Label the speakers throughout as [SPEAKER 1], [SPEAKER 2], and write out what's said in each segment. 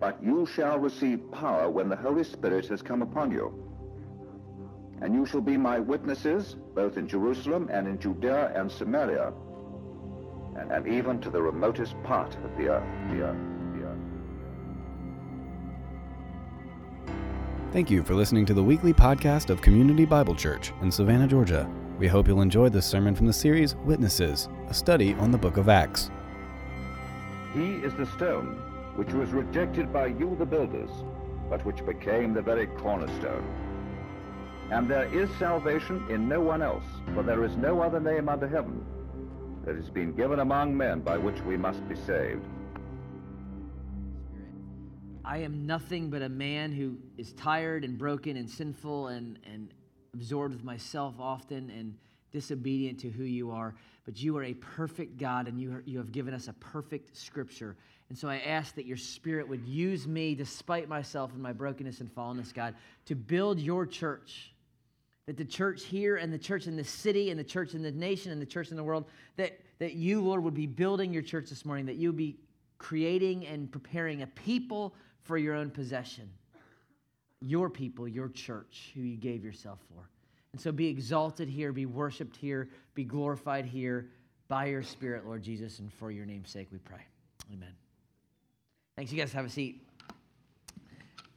[SPEAKER 1] But you shall receive power when the Holy Spirit has come upon you. And you shall be my witnesses, both in Jerusalem and in Judea and Samaria, and, and even to the remotest part of the earth. The earth. The earth.
[SPEAKER 2] Thank you for listening to the weekly podcast of Community Bible Church in Savannah, Georgia. We hope you'll enjoy this sermon from the series Witnesses, a study on the book of Acts.
[SPEAKER 1] He is the stone which was rejected by you, the builders, but which became the very cornerstone. And there is salvation in no one else, for there is no other name under heaven that has been given among men by which we must be saved.
[SPEAKER 3] I am nothing but a man who is tired and broken and sinful and, and absorbed with myself often and disobedient to who you are. But you are a perfect God and you, are, you have given us a perfect scripture. And so I ask that your spirit would use me, despite myself and my brokenness and fallenness, God, to build your church. That the church here and the church in the city and the church in the nation and the church in the world, that, that you, Lord, would be building your church this morning, that you would be creating and preparing a people for your own possession. Your people, your church, who you gave yourself for. And so be exalted here, be worshiped here, be glorified here by your Spirit, Lord Jesus, and for your name's sake we pray. Amen. Thanks. You guys have a seat.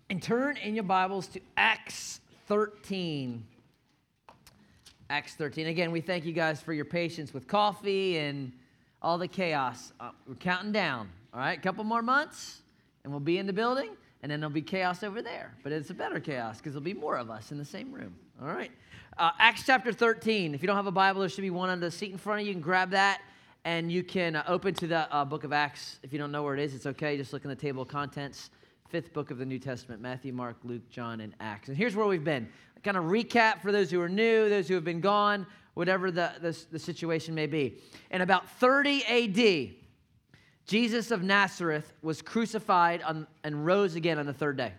[SPEAKER 3] And turn in your Bibles to Acts 13. Acts 13. Again, we thank you guys for your patience with coffee and all the chaos. Uh, we're counting down, all right? A couple more months, and we'll be in the building, and then there'll be chaos over there. But it's a better chaos because there'll be more of us in the same room, all right? Uh, Acts chapter 13. If you don't have a Bible, there should be one on the seat in front of you. You can grab that, and you can uh, open to the uh, book of Acts. If you don't know where it is, it's okay. Just look in the table of contents. Fifth book of the New Testament Matthew, Mark, Luke, John, and Acts. And here's where we've been kind of recap for those who are new, those who have been gone, whatever the, the, the situation may be. In about 30 AD, Jesus of Nazareth was crucified on, and rose again on the third day.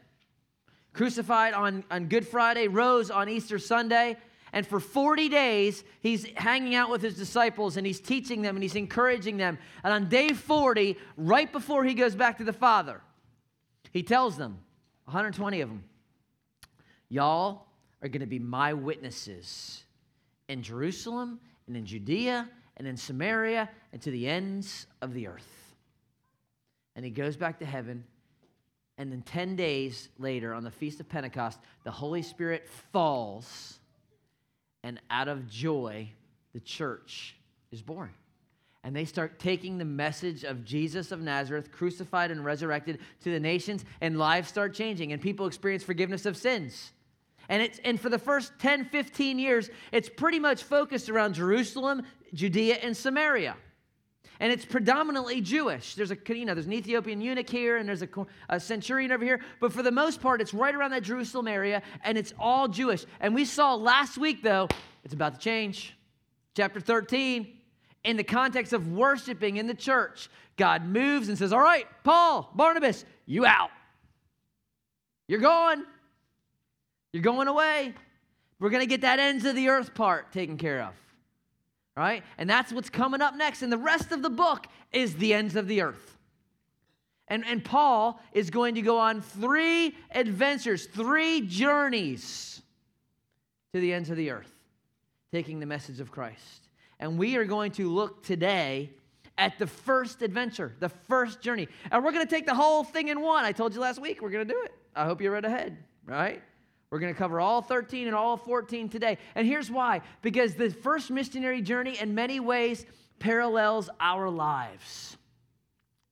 [SPEAKER 3] Crucified on, on Good Friday, rose on Easter Sunday, and for 40 days, he's hanging out with his disciples and he's teaching them and he's encouraging them. And on day 40, right before he goes back to the Father, he tells them, 120 of them, Y'all are going to be my witnesses in Jerusalem and in Judea and in Samaria and to the ends of the earth. And he goes back to heaven. And then 10 days later, on the Feast of Pentecost, the Holy Spirit falls. And out of joy, the church is born. And they start taking the message of Jesus of Nazareth, crucified and resurrected, to the nations, and lives start changing, and people experience forgiveness of sins. And, it's, and for the first 10, 15 years, it's pretty much focused around Jerusalem, Judea, and Samaria. And it's predominantly Jewish. There's a you know there's an Ethiopian eunuch here, and there's a, a centurion over here. But for the most part, it's right around that Jerusalem area, and it's all Jewish. And we saw last week, though, it's about to change. Chapter 13, in the context of worshiping in the church, God moves and says, All right, Paul, Barnabas, you out. You're gone. You're going away. We're going to get that ends of the earth part taken care of. Right? And that's what's coming up next. And the rest of the book is the ends of the earth. And, and Paul is going to go on three adventures, three journeys to the ends of the earth, taking the message of Christ. And we are going to look today at the first adventure, the first journey. And we're going to take the whole thing in one. I told you last week we're going to do it. I hope you read ahead, right? We're going to cover all 13 and all 14 today. And here's why because the first missionary journey, in many ways, parallels our lives.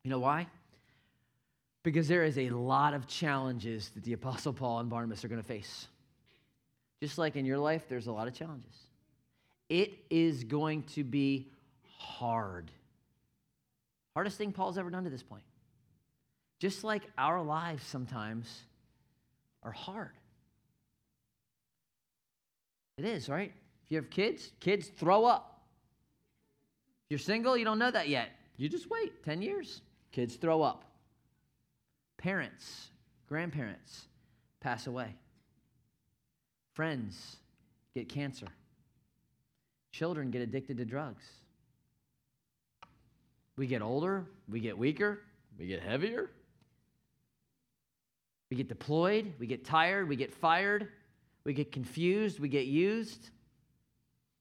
[SPEAKER 3] You know why? Because there is a lot of challenges that the Apostle Paul and Barnabas are going to face. Just like in your life, there's a lot of challenges. It is going to be hard. Hardest thing Paul's ever done to this point. Just like our lives sometimes are hard. It is, right? If you have kids, kids throw up. If you're single, you don't know that yet. You just wait 10 years. Kids throw up. Parents, grandparents pass away. Friends get cancer. Children get addicted to drugs. We get older, we get weaker, we get heavier. We get deployed, we get tired, we get fired, we get confused, we get used.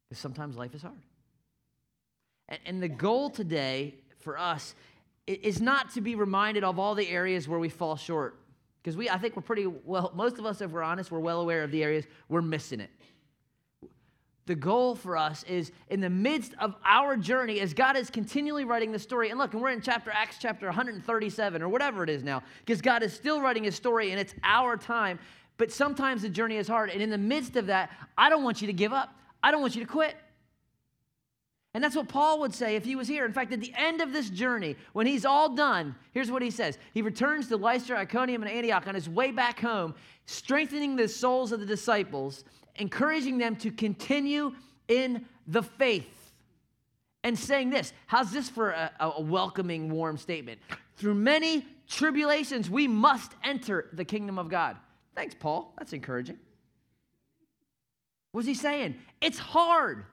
[SPEAKER 3] Because sometimes life is hard. And, and the goal today for us is not to be reminded of all the areas where we fall short. Because we, I think we're pretty well, most of us, if we're honest, we're well aware of the areas we're missing it. The goal for us is in the midst of our journey, as God is continually writing the story, and look, and we're in chapter Acts chapter 137 or whatever it is now, because God is still writing his story and it's our time. But sometimes the journey is hard. And in the midst of that, I don't want you to give up. I don't want you to quit. And that's what Paul would say if he was here. In fact, at the end of this journey, when he's all done, here's what he says. He returns to Lystra, Iconium, and Antioch on his way back home, strengthening the souls of the disciples, encouraging them to continue in the faith. And saying this, how's this for a, a welcoming, warm statement? Through many tribulations, we must enter the kingdom of God. Thanks, Paul. That's encouraging. What's he saying? It's hard.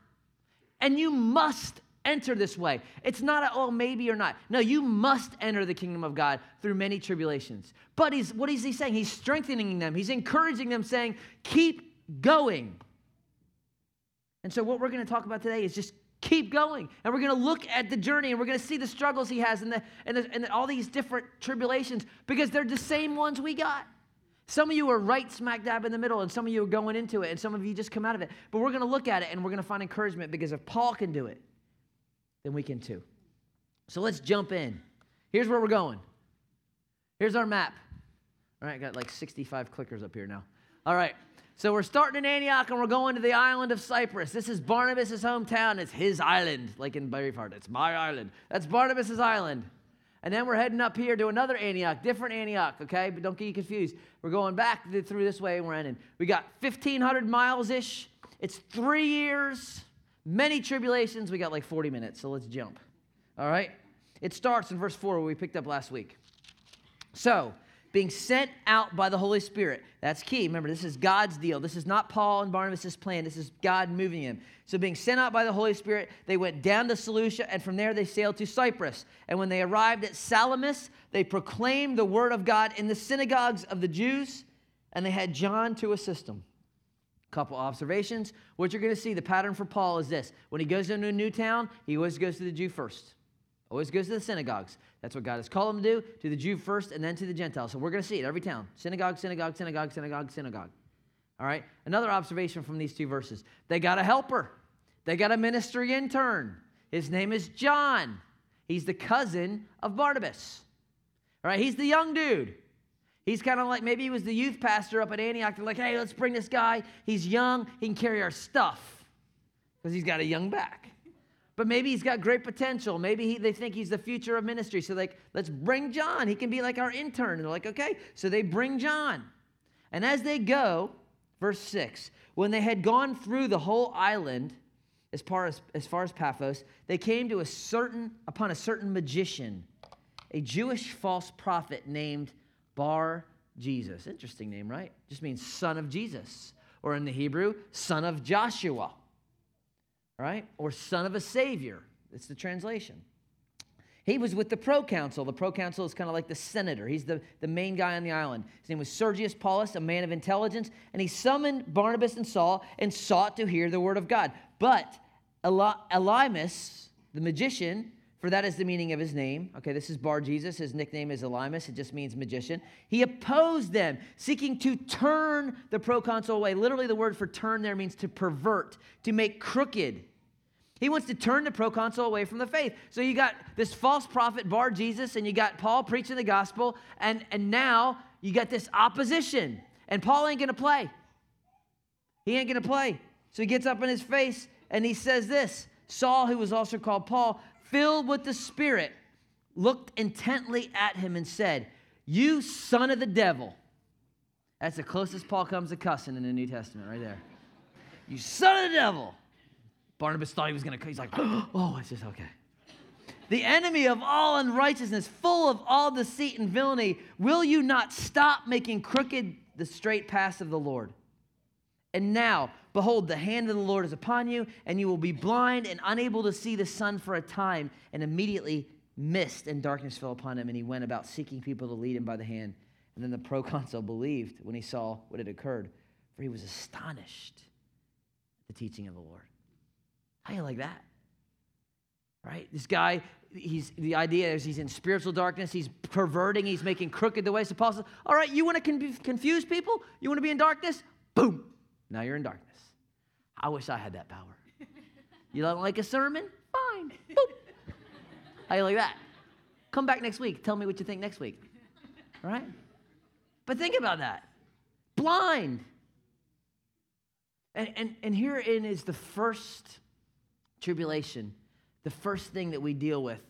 [SPEAKER 3] And you must enter this way. It's not a, oh, maybe or not. No, you must enter the kingdom of God through many tribulations. But he's, what is he saying? He's strengthening them, he's encouraging them, saying, keep going. And so, what we're going to talk about today is just keep going. And we're going to look at the journey and we're going to see the struggles he has and, the, and, the, and all these different tribulations because they're the same ones we got. Some of you are right smack dab in the middle, and some of you are going into it, and some of you just come out of it. But we're going to look at it and we're going to find encouragement because if Paul can do it, then we can too. So let's jump in. Here's where we're going. Here's our map. All right, I got like 65 clickers up here now. All right, so we're starting in Antioch and we're going to the island of Cyprus. This is Barnabas' hometown. It's his island, like in Braveheart. It's my island. That's Barnabas' island. And then we're heading up here to another Antioch, different Antioch, okay? But don't get confused. We're going back through this way and we're ending. We got 1,500 miles ish. It's three years, many tribulations. We got like 40 minutes, so let's jump. All right? It starts in verse 4 where we picked up last week. So, being sent out by the Holy Spirit. That's key. Remember, this is God's deal. This is not Paul and Barnabas' plan. This is God moving him. So, being sent out by the Holy Spirit, they went down to Seleucia, and from there they sailed to Cyprus. And when they arrived at Salamis, they proclaimed the word of God in the synagogues of the Jews, and they had John to assist them. Couple observations. What you're going to see, the pattern for Paul is this when he goes into a new town, he always goes to the Jew first. Always goes to the synagogues. That's what God has called him to do, to the Jew first and then to the Gentiles. So we're going to see it every town synagogue, synagogue, synagogue, synagogue, synagogue. All right? Another observation from these two verses they got a helper, they got a ministry intern. His name is John. He's the cousin of Barnabas. All right? He's the young dude. He's kind of like maybe he was the youth pastor up at Antioch. They're like, hey, let's bring this guy. He's young, he can carry our stuff because he's got a young back but maybe he's got great potential. Maybe he, they think he's the future of ministry. So, like, let's bring John. He can be like our intern. And they're like, okay. So they bring John. And as they go, verse 6, when they had gone through the whole island, as far as, as far as Paphos, they came to a certain, upon a certain magician, a Jewish false prophet named Bar Jesus. Interesting name, right? Just means son of Jesus. Or in the Hebrew, son of Joshua right? Or son of a savior. It's the translation. He was with the proconsul. The proconsul is kind of like the senator. He's the, the main guy on the island. His name was Sergius Paulus, a man of intelligence, and he summoned Barnabas and Saul and sought to hear the word of God. But Eli- Elymas, the magician, for that is the meaning of his name. Okay, this is Bar Jesus. His nickname is Elymas. It just means magician. He opposed them, seeking to turn the proconsul away. Literally, the word for turn there means to pervert, to make crooked. He wants to turn the proconsul away from the faith. So you got this false prophet, Bar Jesus, and you got Paul preaching the gospel, and, and now you got this opposition. And Paul ain't gonna play. He ain't gonna play. So he gets up in his face and he says this Saul, who was also called Paul, filled with the Spirit, looked intently at him and said, You son of the devil. That's the closest Paul comes to cussing in the New Testament, right there. You son of the devil. Barnabas thought he was going to, he's like, oh, it's just okay. The enemy of all unrighteousness, full of all deceit and villainy, will you not stop making crooked the straight paths of the Lord? And now, behold, the hand of the Lord is upon you, and you will be blind and unable to see the sun for a time. And immediately mist and darkness fell upon him, and he went about seeking people to lead him by the hand. And then the proconsul believed when he saw what had occurred, for he was astonished at the teaching of the Lord. How you like that? Right? This guy, he's the idea is he's in spiritual darkness, he's perverting, he's making crooked the way. ways. Paul says, All right, you want to con- confuse people? You want to be in darkness? Boom. Now you're in darkness. I wish I had that power. You don't like a sermon? Fine. Boop. How you like that? Come back next week. Tell me what you think next week. Right? But think about that. Blind. And, and, and herein is the first tribulation, the first thing that we deal with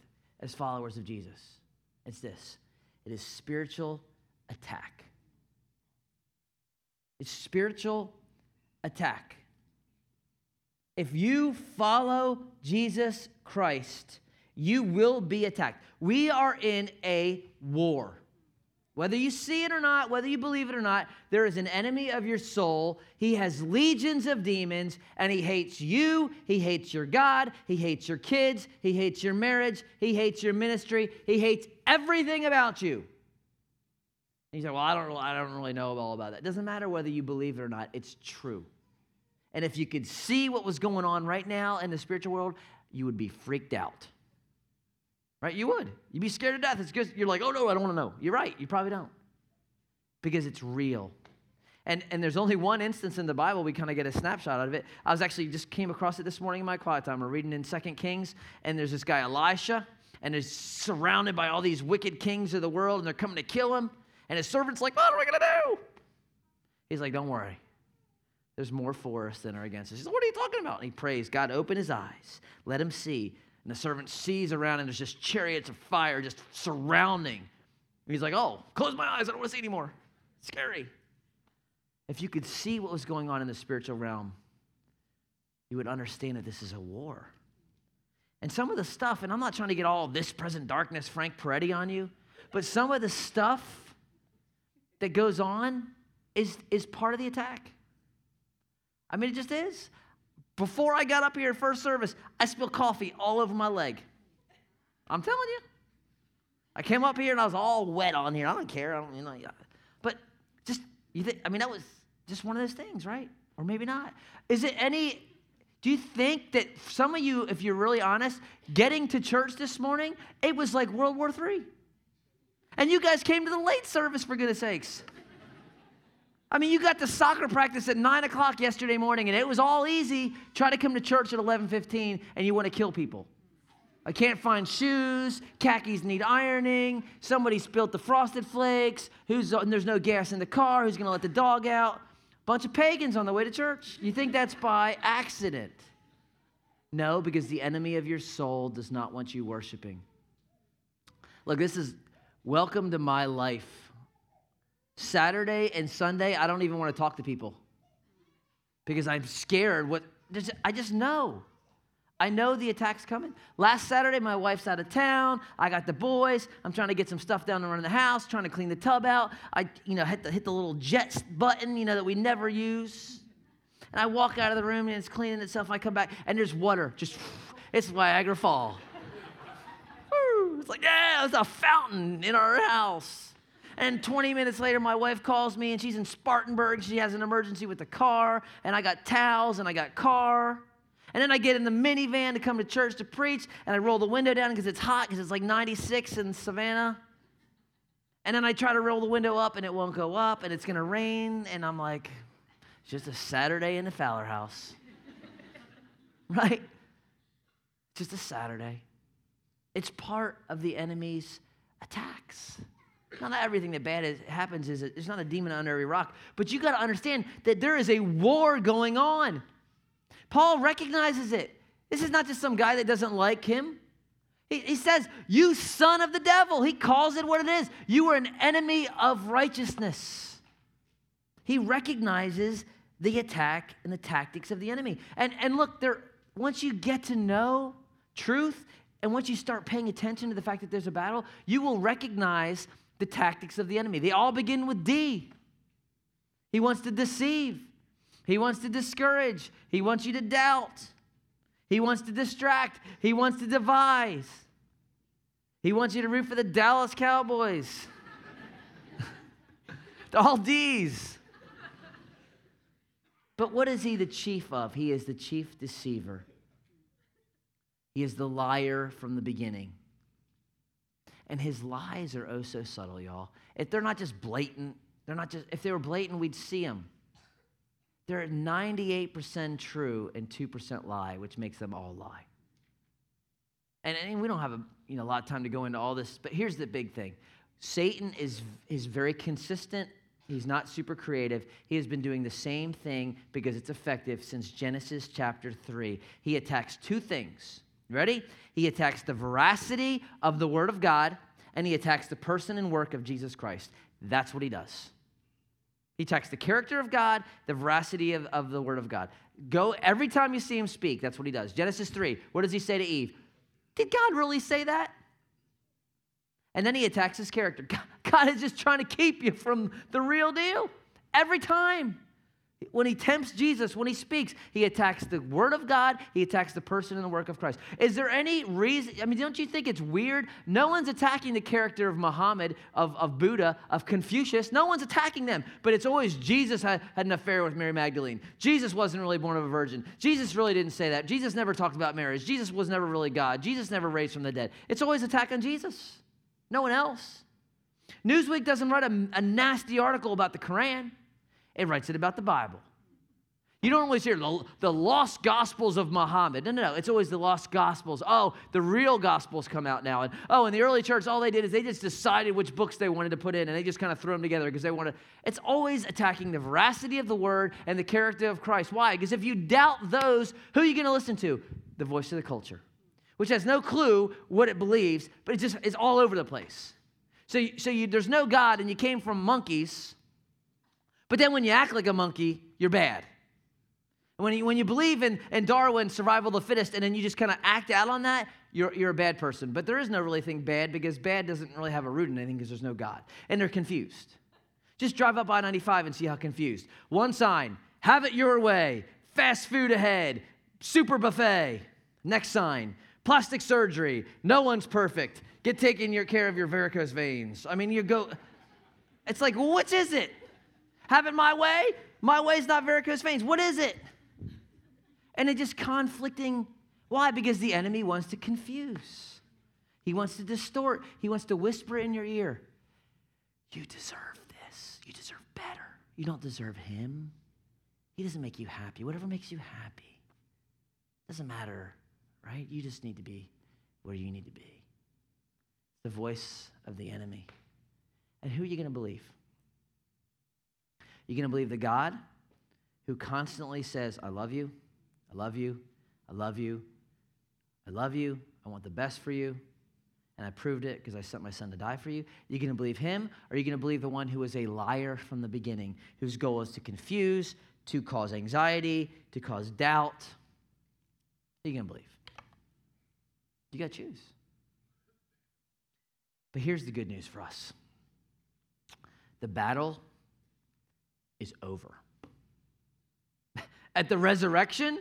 [SPEAKER 3] as followers of Jesus. It's this it is spiritual attack. It's spiritual attack. If you follow Jesus Christ, you will be attacked. We are in a war. Whether you see it or not, whether you believe it or not, there is an enemy of your soul. He has legions of demons, and he hates you. He hates your God. He hates your kids. He hates your marriage. He hates your ministry. He hates everything about you. And you say, Well, I don't, I don't really know all about that. It doesn't matter whether you believe it or not, it's true. And if you could see what was going on right now in the spiritual world, you would be freaked out. Right? You would. You'd be scared to death. It's because you're like, oh no, I don't want to know. You're right. You probably don't. Because it's real. And, and there's only one instance in the Bible we kind of get a snapshot out of it. I was actually just came across it this morning in my quiet time. We're reading in Second Kings, and there's this guy Elisha, and is surrounded by all these wicked kings of the world, and they're coming to kill him. And his servant's like, what are we gonna do? He's like, don't worry. There's more for us than are against us. He's like, what are you talking about? And he prays, God, open his eyes, let him see and the servant sees around, and there's just chariots of fire just surrounding. And he's like, Oh, close my eyes. I don't want to see anymore. It's scary. If you could see what was going on in the spiritual realm, you would understand that this is a war. And some of the stuff, and I'm not trying to get all this present darkness, Frank Peretti on you, but some of the stuff that goes on is, is part of the attack. I mean, it just is. Before I got up here at first service, I spilled coffee all over my leg. I'm telling you. I came up here and I was all wet on here. I don't care. I don't, you know. But just, you think, I mean, that was just one of those things, right? Or maybe not. Is it any, do you think that some of you, if you're really honest, getting to church this morning, it was like World War III? And you guys came to the late service, for goodness sakes. I mean, you got to soccer practice at 9 o'clock yesterday morning, and it was all easy. Try to come to church at 11.15, and you want to kill people. I can't find shoes. Khakis need ironing. Somebody spilled the frosted flakes. Who's, and there's no gas in the car. Who's going to let the dog out? Bunch of pagans on the way to church. You think that's by accident? No, because the enemy of your soul does not want you worshiping. Look, this is welcome to my life Saturday and Sunday, I don't even want to talk to people because I'm scared. What I just know. I know the attack's coming. Last Saturday, my wife's out of town. I got the boys. I'm trying to get some stuff down around the house, trying to clean the tub out. I, you know, hit the, hit the little jet button, you know, that we never use. And I walk out of the room and it's cleaning itself. I come back and there's water. Just, it's Niagara Fall. it's like, yeah, there's a fountain in our house. And 20 minutes later, my wife calls me and she's in Spartanburg. She has an emergency with the car. And I got towels and I got car. And then I get in the minivan to come to church to preach. And I roll the window down because it's hot because it's like 96 in Savannah. And then I try to roll the window up and it won't go up and it's going to rain. And I'm like, it's just a Saturday in the Fowler house. right? Just a Saturday. It's part of the enemy's attacks. Not everything that bad is, happens is it's not a demon under every rock, but you got to understand that there is a war going on. Paul recognizes it. This is not just some guy that doesn't like him. He, he says, You son of the devil. He calls it what it is. You are an enemy of righteousness. He recognizes the attack and the tactics of the enemy. And, and look, there, once you get to know truth, and once you start paying attention to the fact that there's a battle, you will recognize the tactics of the enemy. They all begin with D. He wants to deceive, he wants to discourage, he wants you to doubt, he wants to distract, he wants to devise, he wants you to root for the Dallas Cowboys. All D's. but what is he the chief of? He is the chief deceiver. He is the liar from the beginning. And his lies are oh so subtle, y'all. If they're not just blatant, they're not just, if they were blatant, we'd see them. They're 98% true and 2% lie, which makes them all lie. And, and we don't have a, you know, a lot of time to go into all this, but here's the big thing Satan is, is very consistent. He's not super creative. He has been doing the same thing because it's effective since Genesis chapter 3. He attacks two things. Ready? He attacks the veracity of the Word of God and he attacks the person and work of Jesus Christ. That's what he does. He attacks the character of God, the veracity of, of the Word of God. Go every time you see him speak, that's what he does. Genesis 3, what does he say to Eve? Did God really say that? And then he attacks his character. God is just trying to keep you from the real deal every time. When he tempts Jesus, when he speaks, he attacks the word of God, he attacks the person and the work of Christ. Is there any reason? I mean, don't you think it's weird? No one's attacking the character of Muhammad, of, of Buddha, of Confucius. No one's attacking them. But it's always Jesus had, had an affair with Mary Magdalene. Jesus wasn't really born of a virgin. Jesus really didn't say that. Jesus never talked about marriage. Jesus was never really God. Jesus never raised from the dead. It's always attacking Jesus, no one else. Newsweek doesn't write a, a nasty article about the Quran. It writes it about the Bible. You don't always hear the, the lost gospels of Muhammad. No, no, no. It's always the lost gospels. Oh, the real gospels come out now. And oh, in the early church, all they did is they just decided which books they wanted to put in and they just kind of threw them together because they wanted. It's always attacking the veracity of the word and the character of Christ. Why? Because if you doubt those, who are you going to listen to? The voice of the culture, which has no clue what it believes, but it just is all over the place. So, so you, there's no God and you came from monkeys but then when you act like a monkey, you're bad. When you, when you believe in, in Darwin, survival of the fittest, and then you just kind of act out on that, you're, you're a bad person. But there is no really thing bad because bad doesn't really have a root in anything because there's no God. And they're confused. Just drive up I 95 and see how confused. One sign, have it your way, fast food ahead, super buffet. Next sign, plastic surgery, no one's perfect, get taken your care of your varicose veins. I mean, you go, it's like, which is it? Have it my way? My way is not varicose veins. What is it? And it just conflicting. Why? Because the enemy wants to confuse. He wants to distort. He wants to whisper in your ear, You deserve this. You deserve better. You don't deserve him. He doesn't make you happy. Whatever makes you happy. Doesn't matter, right? You just need to be where you need to be. The voice of the enemy. And who are you going to believe? You're going to believe the God who constantly says, I love you, I love you, I love you, I love you, I want the best for you, and I proved it because I sent my son to die for you. You're going to believe him, or are you going to believe the one who was a liar from the beginning, whose goal is to confuse, to cause anxiety, to cause doubt? Are you going to believe? You got to choose. But here's the good news for us the battle is over. At the resurrection,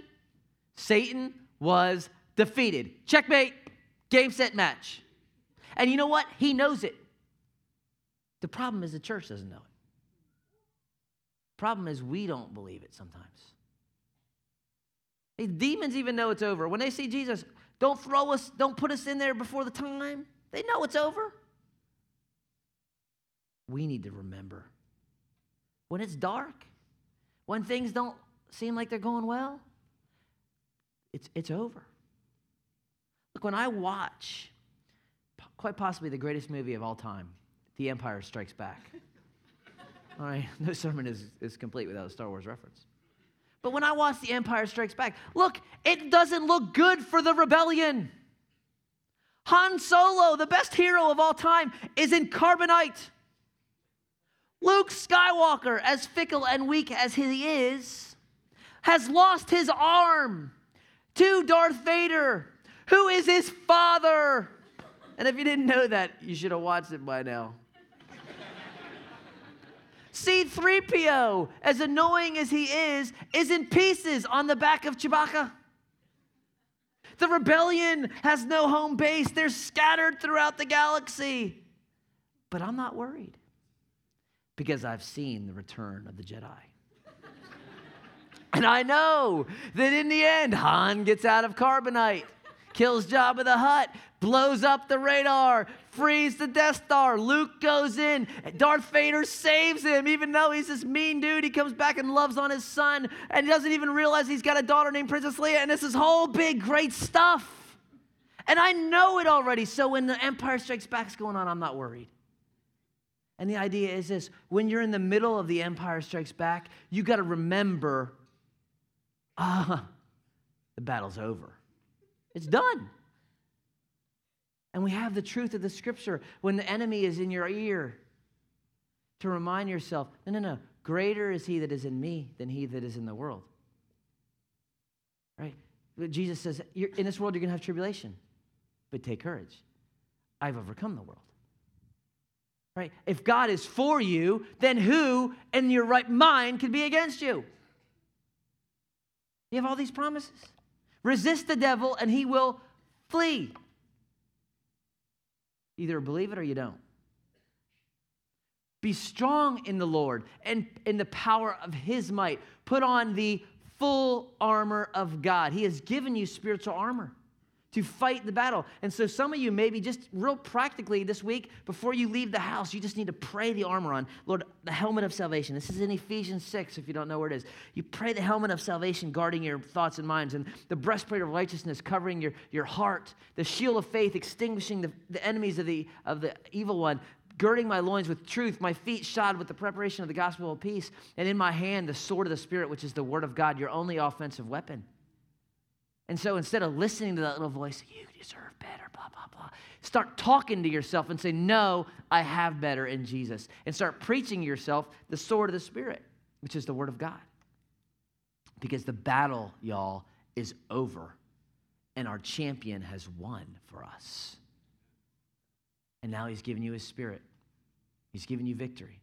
[SPEAKER 3] Satan was defeated. Checkmate, game, set, match. And you know what? He knows it. The problem is the church doesn't know it. Problem is we don't believe it sometimes. Demons even know it's over. When they see Jesus, don't throw us, don't put us in there before the time. They know it's over. We need to remember when it's dark, when things don't seem like they're going well, it's, it's over. Look, when I watch quite possibly the greatest movie of all time, The Empire Strikes Back. all right, no sermon is, is complete without a Star Wars reference. But when I watch The Empire Strikes Back, look, it doesn't look good for the rebellion. Han Solo, the best hero of all time, is in carbonite. Luke Skywalker, as fickle and weak as he is, has lost his arm to Darth Vader, who is his father. And if you didn't know that, you should have watched it by now. C3PO, as annoying as he is, is in pieces on the back of Chewbacca. The rebellion has no home base, they're scattered throughout the galaxy. But I'm not worried because I've seen the return of the Jedi. and I know that in the end, Han gets out of carbonite, kills Jabba the Hutt, blows up the radar, frees the Death Star. Luke goes in. Darth Vader saves him, even though he's this mean dude. He comes back and loves on his son and he doesn't even realize he's got a daughter named Princess Leia. And this is whole big, great stuff. And I know it already. So when the Empire Strikes Back is going on, I'm not worried. And the idea is this when you're in the middle of the Empire Strikes Back, you got to remember ah, the battle's over. It's done. And we have the truth of the scripture when the enemy is in your ear to remind yourself no, no, no. Greater is he that is in me than he that is in the world. Right? Jesus says, in this world, you're going to have tribulation, but take courage. I've overcome the world. Right? If God is for you, then who in your right mind can be against you? You have all these promises. Resist the devil and he will flee. Either believe it or you don't. Be strong in the Lord and in the power of his might. Put on the full armor of God. He has given you spiritual armor to fight the battle. And so, some of you, maybe just real practically this week, before you leave the house, you just need to pray the armor on. Lord, the helmet of salvation. This is in Ephesians 6, if you don't know where it is. You pray the helmet of salvation, guarding your thoughts and minds, and the breastplate of righteousness, covering your, your heart, the shield of faith, extinguishing the, the enemies of the, of the evil one, girding my loins with truth, my feet shod with the preparation of the gospel of peace, and in my hand the sword of the Spirit, which is the word of God, your only offensive weapon. And so instead of listening to that little voice, you deserve better, blah, blah, blah, start talking to yourself and say, No, I have better in Jesus. And start preaching yourself the sword of the Spirit, which is the Word of God. Because the battle, y'all, is over, and our champion has won for us. And now he's given you his Spirit, he's given you victory.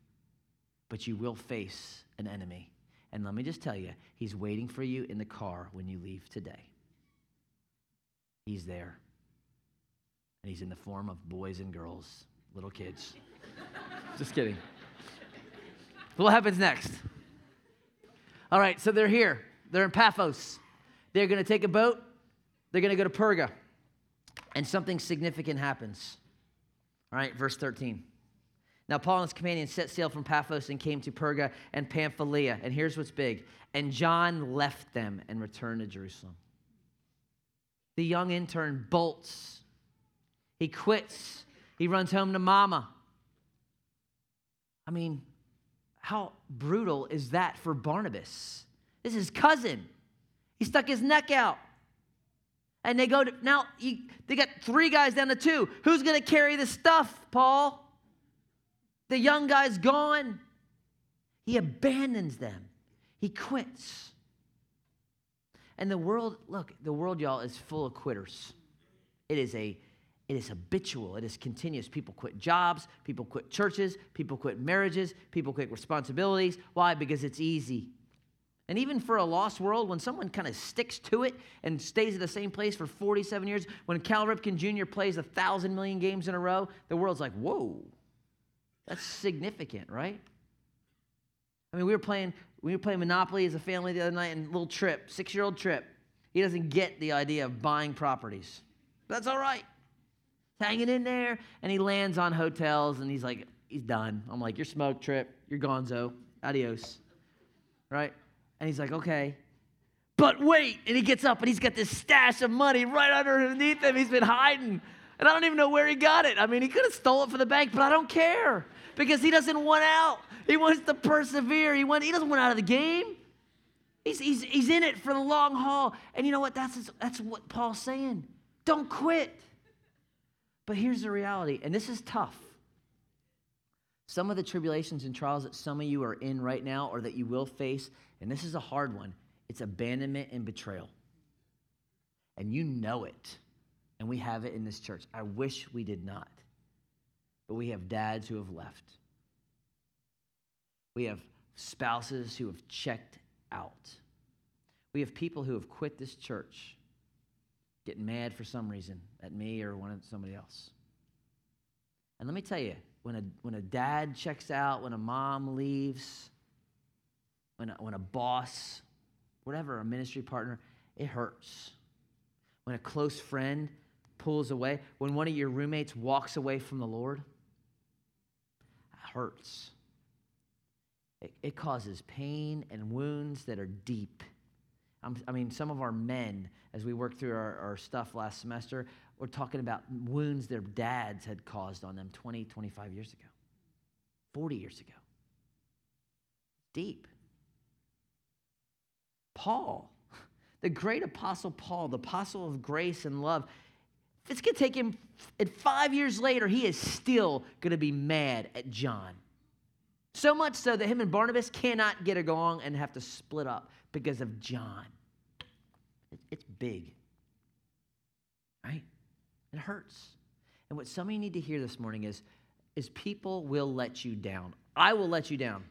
[SPEAKER 3] But you will face an enemy. And let me just tell you, he's waiting for you in the car when you leave today. He's there. And he's in the form of boys and girls, little kids. Just kidding. What happens next? All right, so they're here. They're in Paphos. They're going to take a boat. They're going to go to Perga. And something significant happens. All right, verse 13. Now, Paul and his companions set sail from Paphos and came to Perga and Pamphylia. And here's what's big. And John left them and returned to Jerusalem. The young intern bolts. He quits. He runs home to mama. I mean, how brutal is that for Barnabas? This is his cousin. He stuck his neck out. And they go to, now he, they got three guys down to two. Who's going to carry the stuff, Paul? The young guy's gone. He abandons them, he quits. And the world, look, the world, y'all, is full of quitters. It is a it is habitual, it is continuous. People quit jobs, people quit churches, people quit marriages, people quit responsibilities. Why? Because it's easy. And even for a lost world, when someone kind of sticks to it and stays at the same place for 47 years, when Cal Ripken Jr. plays a thousand million games in a row, the world's like, whoa, that's significant, right? I mean, we were playing, we were playing Monopoly as a family the other night, and a little Trip, six year old Trip, he doesn't get the idea of buying properties. That's all right. Hanging in there, and he lands on hotels, and he's like, he's done. I'm like, you're smoked, Trip. You're gonzo. Adios. Right? And he's like, okay. But wait. And he gets up, and he's got this stash of money right underneath him. He's been hiding. And I don't even know where he got it. I mean, he could have stole it from the bank, but I don't care because he doesn't want out. He wants to persevere. He, want, he doesn't want out of the game. He's, he's, he's in it for the long haul. And you know what? That's, that's what Paul's saying. Don't quit. But here's the reality, and this is tough. Some of the tribulations and trials that some of you are in right now or that you will face, and this is a hard one, it's abandonment and betrayal. And you know it. And we have it in this church. I wish we did not. But we have dads who have left. We have spouses who have checked out. We have people who have quit this church, getting mad for some reason at me or one somebody else. And let me tell you, when a, when a dad checks out, when a mom leaves, when a, when a boss, whatever, a ministry partner, it hurts. When a close friend pulls away, when one of your roommates walks away from the Lord, hurts. It, it causes pain and wounds that are deep. I'm, i mean, some of our men, as we worked through our, our stuff last semester, we're talking about wounds their dads had caused on them 20, 25 years ago, 40 years ago. Deep. Paul, the great apostle Paul, the apostle of grace and love, it's going to take him, and five years later, he is still going to be mad at John. So much so that him and Barnabas cannot get along and have to split up because of John. It's big, right? It hurts. And what some of you need to hear this morning is, is people will let you down. I will let you down.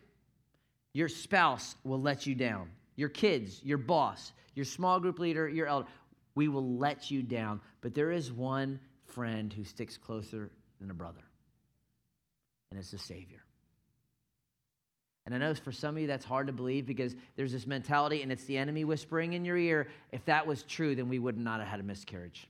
[SPEAKER 3] Your spouse will let you down. Your kids, your boss, your small group leader, your elder, we will let you down. But there is one friend who sticks closer than a brother, and it's the Savior. And I know for some of you that's hard to believe because there's this mentality and it's the enemy whispering in your ear. If that was true, then we would not have had a miscarriage.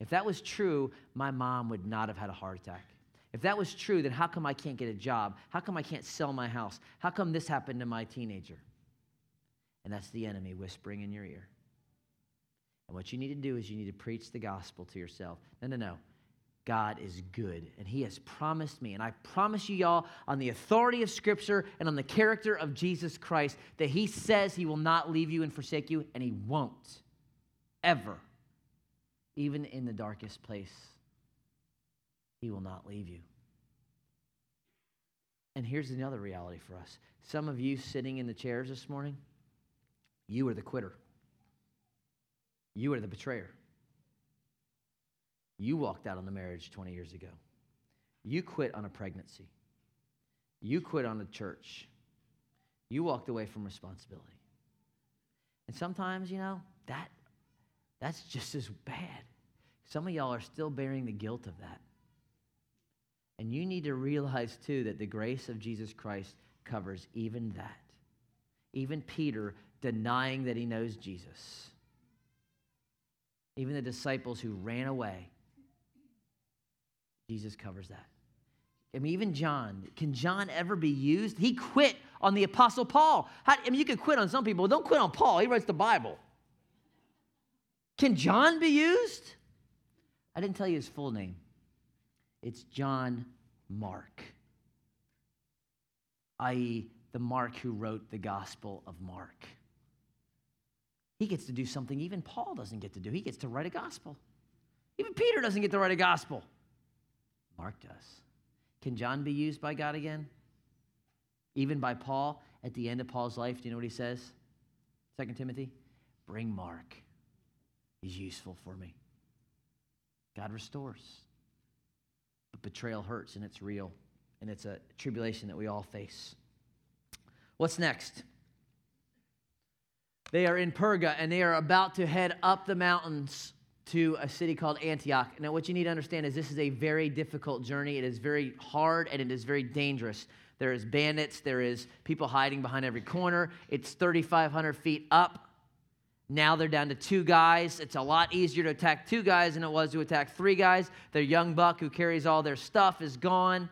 [SPEAKER 3] If that was true, my mom would not have had a heart attack. If that was true, then how come I can't get a job? How come I can't sell my house? How come this happened to my teenager? And that's the enemy whispering in your ear. And what you need to do is you need to preach the gospel to yourself. No, no, no. God is good, and He has promised me, and I promise you, y'all, on the authority of Scripture and on the character of Jesus Christ, that He says He will not leave you and forsake you, and He won't. Ever even in the darkest place, He will not leave you. And here's another reality for us some of you sitting in the chairs this morning, you are the quitter, you are the betrayer. You walked out on the marriage 20 years ago. You quit on a pregnancy. You quit on a church. You walked away from responsibility. And sometimes, you know, that that's just as bad. Some of y'all are still bearing the guilt of that. And you need to realize, too, that the grace of Jesus Christ covers even that. Even Peter denying that he knows Jesus. Even the disciples who ran away. Jesus covers that. I mean, even John, can John ever be used? He quit on the Apostle Paul. How, I mean, you could quit on some people, don't quit on Paul. He writes the Bible. Can John be used? I didn't tell you his full name. It's John Mark, i.e., the Mark who wrote the Gospel of Mark. He gets to do something even Paul doesn't get to do. He gets to write a gospel. Even Peter doesn't get to write a gospel. Mark does. Can John be used by God again? Even by Paul at the end of Paul's life, do you know what he says? Second Timothy, bring Mark. He's useful for me. God restores. But betrayal hurts and it's real, and it's a tribulation that we all face. What's next? They are in Perga and they are about to head up the mountains to a city called Antioch. Now, what you need to understand is this is a very difficult journey. It is very hard and it is very dangerous. There is bandits, there is people hiding behind every corner. It's 3,500 feet up. Now they're down to two guys. It's a lot easier to attack two guys than it was to attack three guys. Their young buck who carries all their stuff is gone.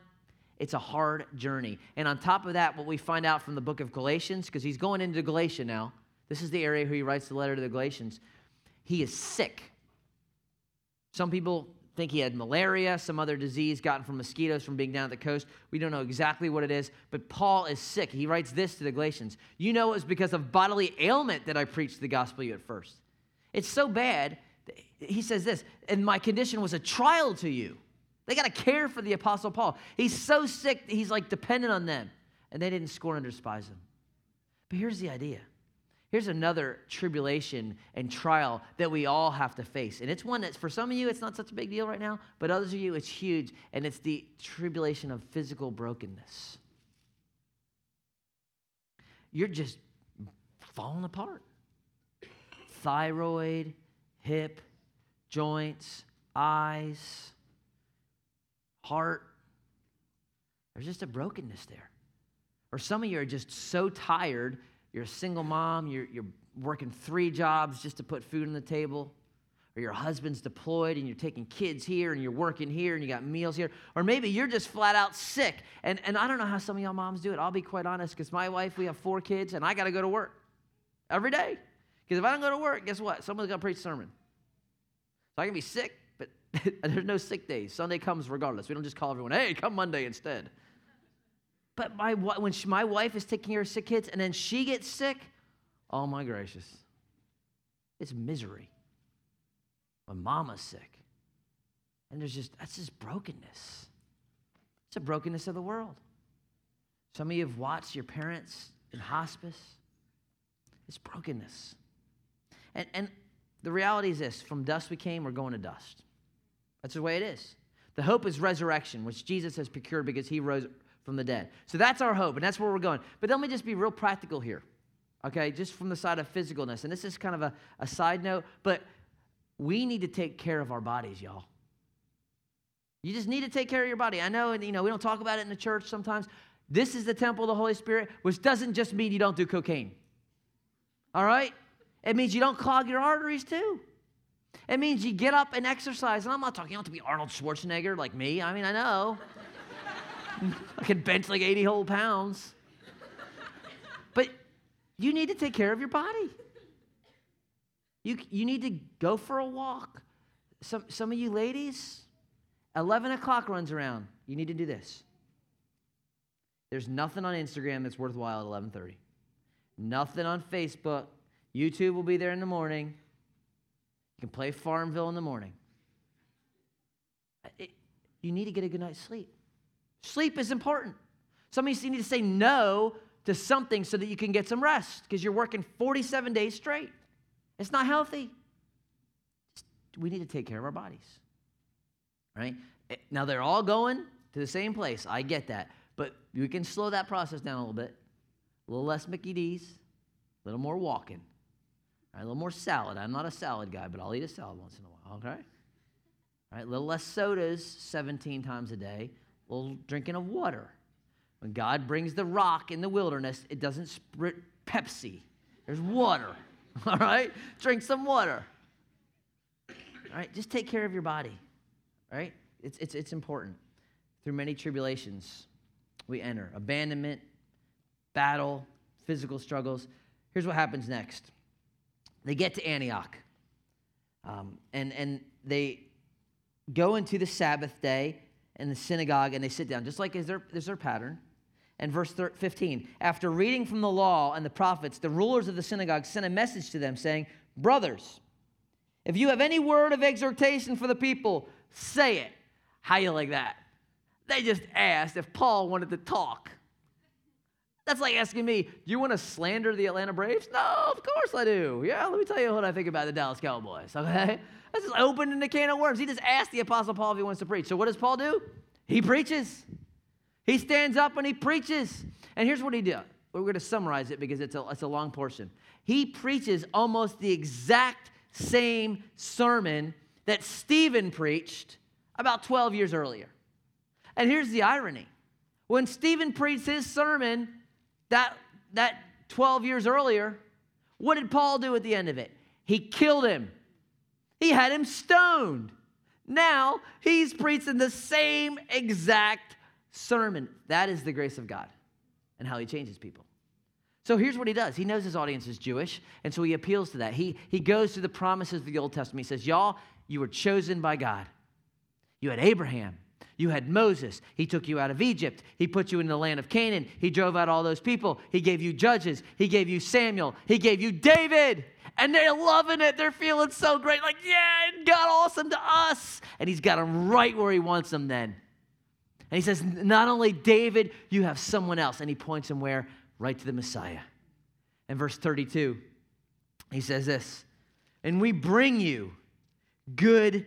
[SPEAKER 3] It's a hard journey. And on top of that, what we find out from the book of Galatians, because he's going into Galatia now, this is the area where he writes the letter to the Galatians. He is sick. Some people think he had malaria, some other disease gotten from mosquitoes from being down at the coast. We don't know exactly what it is, but Paul is sick. He writes this to the Galatians You know, it was because of bodily ailment that I preached the gospel to you at first. It's so bad. He says this, and my condition was a trial to you. They got to care for the Apostle Paul. He's so sick, he's like dependent on them, and they didn't scorn and despise him. But here's the idea Here's another tribulation and trial that we all have to face. And it's one that, for some of you, it's not such a big deal right now, but others of you, it's huge. And it's the tribulation of physical brokenness. You're just falling apart. Thyroid, hip, joints, eyes, heart, There's just a brokenness there. Or some of you are just so tired. You're a single mom, you're, you're working three jobs just to put food on the table. Or your husband's deployed and you're taking kids here and you're working here and you got meals here. Or maybe you're just flat out sick. And, and I don't know how some of y'all moms do it. I'll be quite honest because my wife, we have four kids and I got to go to work every day. Because if I don't go to work, guess what? Someone's got to preach a sermon. So I can be sick, but there's no sick days. Sunday comes regardless. We don't just call everyone, hey, come Monday instead. But my, when she, my wife is taking care of sick kids and then she gets sick, oh my gracious, it's misery. When mama's sick. And there's just, that's just brokenness. It's a brokenness of the world. Some of you have watched your parents in hospice. It's brokenness. And, and the reality is this from dust we came, we're going to dust. That's the way it is. The hope is resurrection, which Jesus has procured because he rose from the dead. So that's our hope, and that's where we're going. But let me just be real practical here, okay? Just from the side of physicalness. And this is kind of a, a side note, but we need to take care of our bodies, y'all. You just need to take care of your body. I know, and you know, we don't talk about it in the church sometimes. This is the temple of the Holy Spirit, which doesn't just mean you don't do cocaine. All right? It means you don't clog your arteries too. It means you get up and exercise. And I'm not talking, have to be Arnold Schwarzenegger like me. I mean, I know. I can bench like 80 whole pounds. But you need to take care of your body. You, you need to go for a walk. Some, some of you ladies, 11 o'clock runs around. You need to do this. There's nothing on Instagram that's worthwhile at 11:30. Nothing on Facebook. YouTube will be there in the morning. You can play Farmville in the morning. It, you need to get a good night's sleep. Sleep is important. Some of you need to say no to something so that you can get some rest because you're working 47 days straight. It's not healthy. We need to take care of our bodies. Right? Eh, now they're all going to the same place. I get that. But we can slow that process down a little bit. A little less Mickey D's, a little more walking, right, a little more salad. I'm not a salad guy, but I'll eat a salad once in a while, okay? All right, a little less sodas 17 times a day, little drinking of water. When God brings the rock in the wilderness, it doesn't sprit Pepsi. There's water. All right? Drink some water. All right? Just take care of your body. All right? It's, it's, it's important. Through many tribulations, we enter abandonment, battle, physical struggles. Here's what happens next they get to Antioch, um, and, and they go into the Sabbath day in the synagogue and they sit down, just like is their, is their pattern. And verse 15 After reading from the law and the prophets, the rulers of the synagogue sent a message to them saying, Brothers, if you have any word of exhortation for the people, say it. How you like that? They just asked if Paul wanted to talk. That's like asking me, do you want to slander the Atlanta Braves? No, of course I do. Yeah, let me tell you what I think about the Dallas Cowboys, okay? That's just opening the can of worms. He just asked the Apostle Paul if he wants to preach. So what does Paul do? He preaches. He stands up and he preaches. And here's what he did. We're going to summarize it because it's a, it's a long portion. He preaches almost the exact same sermon that Stephen preached about 12 years earlier. And here's the irony when Stephen preached his sermon that, that 12 years earlier, what did Paul do at the end of it? He killed him, he had him stoned. Now he's preaching the same exact sermon. That is the grace of God and how he changes people. So here's what he does. He knows his audience is Jewish, and so he appeals to that. He, he goes to the promises of the Old Testament. He says, Y'all, you were chosen by God. You had Abraham. You had Moses. He took you out of Egypt. He put you in the land of Canaan. He drove out all those people. He gave you judges. He gave you Samuel. He gave you David. And they're loving it. They're feeling so great. Like, yeah, God awesome to us. And he's got them right where he wants them then. And he says, not only David, you have someone else. And he points him where? Right to the Messiah. In verse 32, he says this, and we bring you good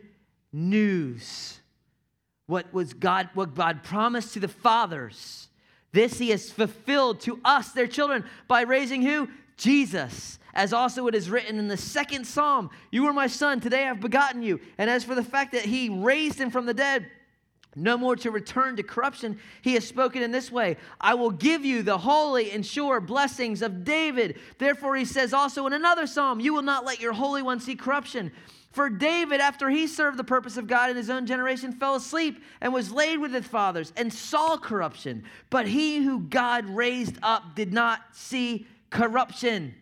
[SPEAKER 3] news. What was God, what God promised to the fathers. This he has fulfilled to us, their children, by raising who? Jesus. As also it is written in the second psalm, You are my son, today I've begotten you. And as for the fact that he raised him from the dead, no more to return to corruption. He has spoken in this way I will give you the holy and sure blessings of David. Therefore, he says also in another psalm, You will not let your Holy One see corruption. For David, after he served the purpose of God in his own generation, fell asleep and was laid with his fathers and saw corruption. But he who God raised up did not see corruption.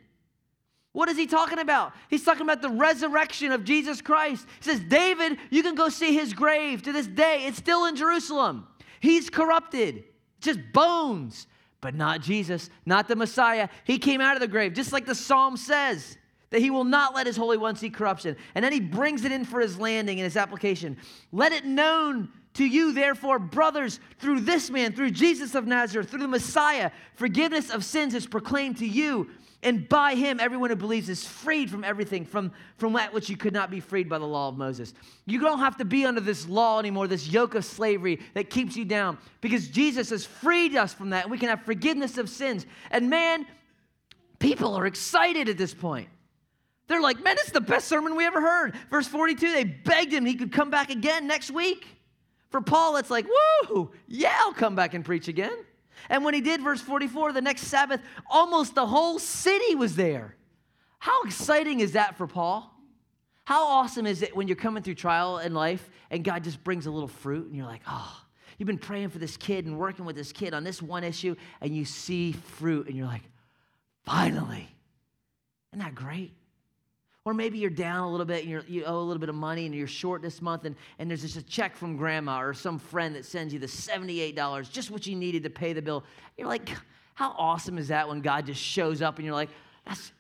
[SPEAKER 3] What is he talking about? He's talking about the resurrection of Jesus Christ. He says, David, you can go see his grave to this day. It's still in Jerusalem. He's corrupted, just bones, but not Jesus, not the Messiah. He came out of the grave, just like the psalm says that he will not let his Holy One see corruption. And then he brings it in for his landing and his application. Let it known to you, therefore, brothers, through this man, through Jesus of Nazareth, through the Messiah, forgiveness of sins is proclaimed to you and by him, everyone who believes is freed from everything, from, from that which you could not be freed by the law of Moses. You don't have to be under this law anymore, this yoke of slavery that keeps you down, because Jesus has freed us from that. And we can have forgiveness of sins. And man, people are excited at this point. They're like, man, this is the best sermon we ever heard. Verse 42, they begged him he could come back again next week. For Paul, it's like, woo, yeah, I'll come back and preach again. And when he did, verse 44, the next Sabbath, almost the whole city was there. How exciting is that for Paul? How awesome is it when you're coming through trial in life and God just brings a little fruit and you're like, oh, you've been praying for this kid and working with this kid on this one issue and you see fruit and you're like, finally. Isn't that great? Or maybe you're down a little bit and you owe a little bit of money and you're short this month and, and there's just a check from grandma or some friend that sends you the $78, just what you needed to pay the bill. You're like, how awesome is that when God just shows up and you're like, that's,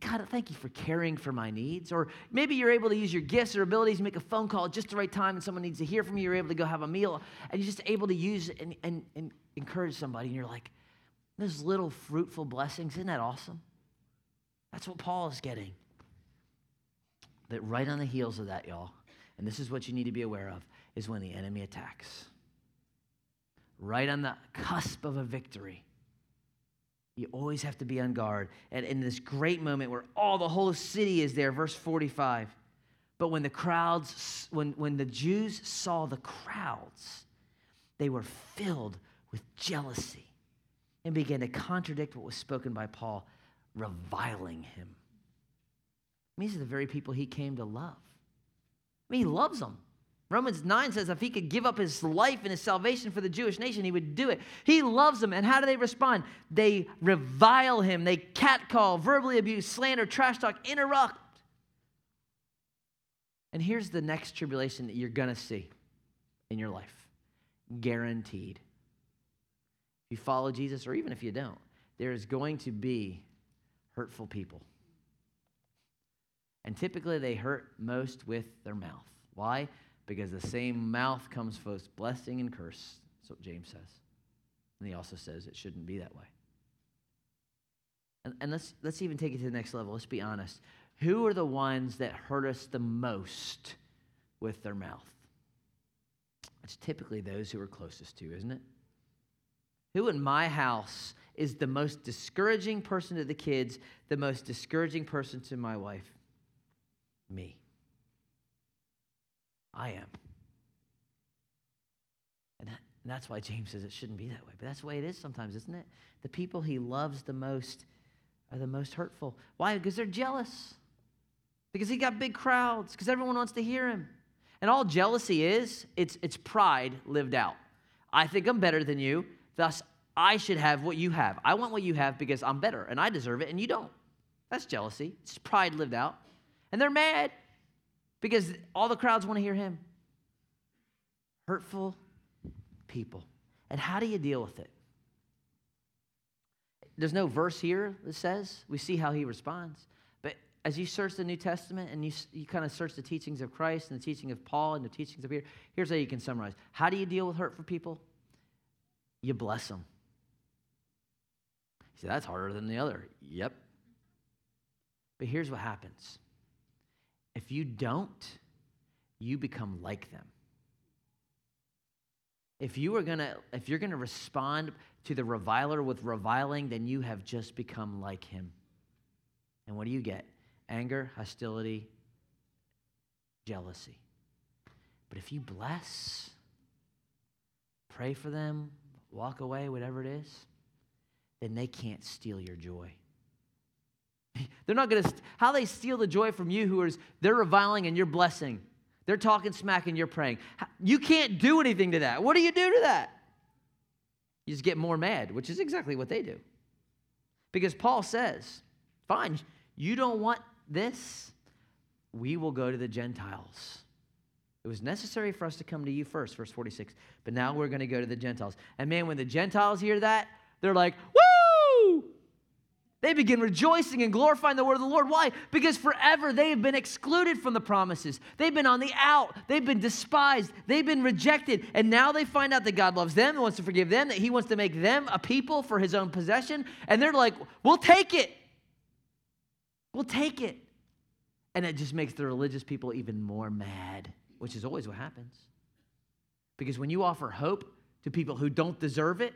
[SPEAKER 3] God, thank you for caring for my needs. Or maybe you're able to use your gifts or abilities to make a phone call just the right time and someone needs to hear from you. You're able to go have a meal and you're just able to use and, and, and encourage somebody. And you're like, those little fruitful blessings, isn't that awesome? That's what Paul is getting. But right on the heels of that, y'all, and this is what you need to be aware of, is when the enemy attacks. Right on the cusp of a victory. You always have to be on guard. And in this great moment where all the whole city is there, verse 45. But when the crowds, when, when the Jews saw the crowds, they were filled with jealousy and began to contradict what was spoken by Paul, reviling him. I mean, these are the very people he came to love. I mean, he loves them. Romans 9 says if he could give up his life and his salvation for the Jewish nation, he would do it. He loves them. And how do they respond? They revile him, they catcall, verbally abuse, slander, trash talk, interrupt. And here's the next tribulation that you're going to see in your life guaranteed. If you follow Jesus, or even if you don't, there is going to be hurtful people. And typically they hurt most with their mouth. Why? Because the same mouth comes both blessing and curse. That's what James says. And he also says it shouldn't be that way. And, and let's, let's even take it to the next level. Let's be honest. Who are the ones that hurt us the most with their mouth? It's typically those who are closest to, isn't it? Who in my house is the most discouraging person to the kids, the most discouraging person to my wife? Me. I am. And, that, and that's why James says it shouldn't be that way. But that's the way it is sometimes, isn't it? The people he loves the most are the most hurtful. Why? Because they're jealous. Because he got big crowds, because everyone wants to hear him. And all jealousy is, it's, it's pride lived out. I think I'm better than you, thus I should have what you have. I want what you have because I'm better and I deserve it and you don't. That's jealousy. It's pride lived out. And they're mad because all the crowds want to hear him. Hurtful people. And how do you deal with it? There's no verse here that says. We see how he responds. But as you search the New Testament and you, you kind of search the teachings of Christ and the teaching of Paul and the teachings of Peter, here's how you can summarize. How do you deal with hurtful people? You bless them. You say, that's harder than the other. Yep. But here's what happens if you don't, you become like them. If you are gonna, if you're gonna respond to the reviler with reviling, then you have just become like him. And what do you get? Anger, hostility, jealousy. But if you bless, pray for them, walk away, whatever it is, then they can't steal your joy. They're not going to, how they steal the joy from you who is, they're reviling and you're blessing. They're talking smack and you're praying. You can't do anything to that. What do you do to that? You just get more mad, which is exactly what they do. Because Paul says, fine, you don't want this, we will go to the Gentiles. It was necessary for us to come to you first, verse 46. But now we're going to go to the Gentiles. And man, when the Gentiles hear that, they're like, woo! They begin rejoicing and glorifying the word of the Lord. Why? Because forever they have been excluded from the promises. They've been on the out. They've been despised. They've been rejected. And now they find out that God loves them and wants to forgive them, that He wants to make them a people for His own possession. And they're like, we'll take it. We'll take it. And it just makes the religious people even more mad, which is always what happens. Because when you offer hope to people who don't deserve it,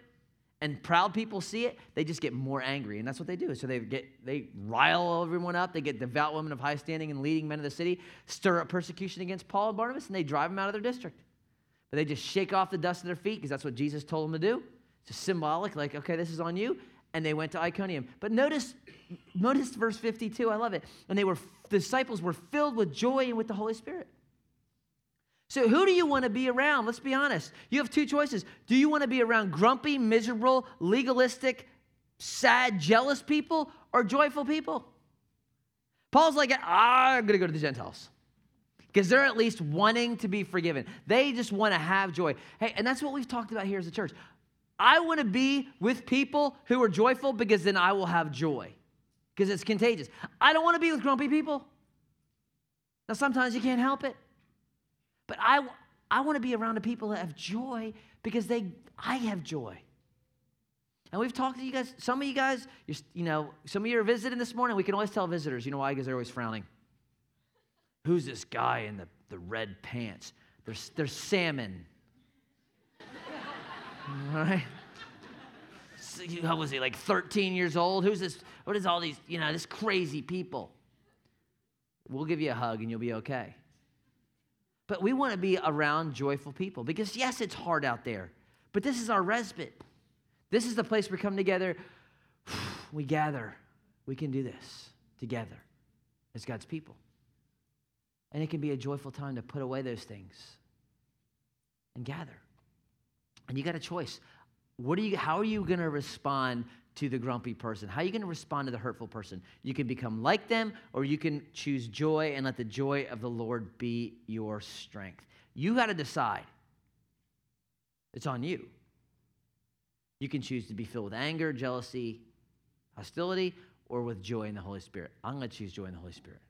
[SPEAKER 3] and proud people see it, they just get more angry. And that's what they do. So they get they rile everyone up. They get devout women of high standing and leading men of the city, stir up persecution against Paul and Barnabas, and they drive them out of their district. But they just shake off the dust of their feet because that's what Jesus told them to do. It's just symbolic, like, okay, this is on you. And they went to Iconium. But notice, notice verse 52. I love it. And they were disciples were filled with joy and with the Holy Spirit. So, who do you want to be around? Let's be honest. You have two choices. Do you want to be around grumpy, miserable, legalistic, sad, jealous people or joyful people? Paul's like, I'm going to go to the Gentiles because they're at least wanting to be forgiven. They just want to have joy. Hey, and that's what we've talked about here as a church. I want to be with people who are joyful because then I will have joy because it's contagious. I don't want to be with grumpy people. Now, sometimes you can't help it. But I, I want to be around the people that have joy because they, I have joy. And we've talked to you guys, some of you guys, you know, some of you are visiting this morning. We can always tell visitors, you know why? Because they're always frowning. Who's this guy in the, the red pants? There's, there's salmon. Right? So, how was he, like 13 years old? Who's this? What is all these, you know, this crazy people? We'll give you a hug and you'll be okay. But we want to be around joyful people because, yes, it's hard out there, but this is our respite. This is the place we come together. We gather. We can do this together as God's people. And it can be a joyful time to put away those things and gather. And you got a choice. What are you, how are you going to respond to the grumpy person? How are you going to respond to the hurtful person? You can become like them, or you can choose joy and let the joy of the Lord be your strength. You got to decide. It's on you. You can choose to be filled with anger, jealousy, hostility, or with joy in the Holy Spirit. I'm going to choose joy in the Holy Spirit.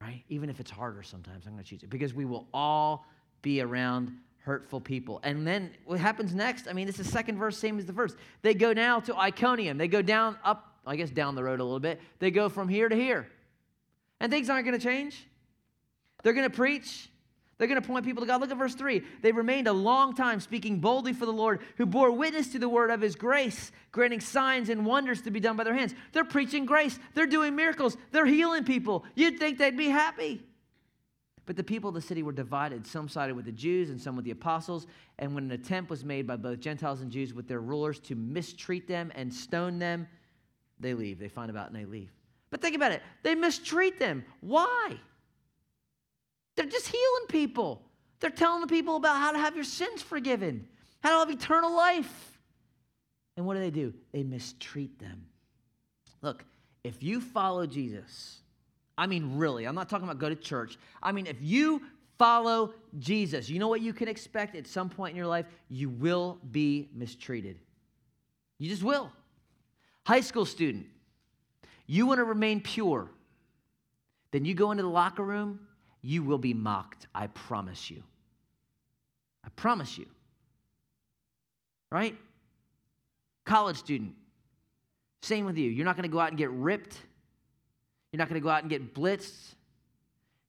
[SPEAKER 3] Right? Even if it's harder sometimes, I'm going to choose it because we will all be around hurtful people. And then what happens next? I mean, it's the second verse, same as the first. They go now to Iconium. They go down, up, I guess down the road a little bit. They go from here to here. And things aren't going to change. They're going to preach. They're going to point people to God. Look at verse 3. They remained a long time speaking boldly for the Lord, who bore witness to the word of his grace, granting signs and wonders to be done by their hands. They're preaching grace. They're doing miracles. They're healing people. You'd think they'd be happy. But the people of the city were divided. Some sided with the Jews and some with the apostles. And when an attempt was made by both Gentiles and Jews with their rulers to mistreat them and stone them, they leave. They find out and they leave. But think about it they mistreat them. Why? They're just healing people. They're telling the people about how to have your sins forgiven, how to have eternal life. And what do they do? They mistreat them. Look, if you follow Jesus, I mean, really, I'm not talking about go to church. I mean, if you follow Jesus, you know what you can expect at some point in your life? You will be mistreated. You just will. High school student, you want to remain pure, then you go into the locker room, you will be mocked. I promise you. I promise you. Right? College student, same with you. You're not going to go out and get ripped you're not going to go out and get blitzed.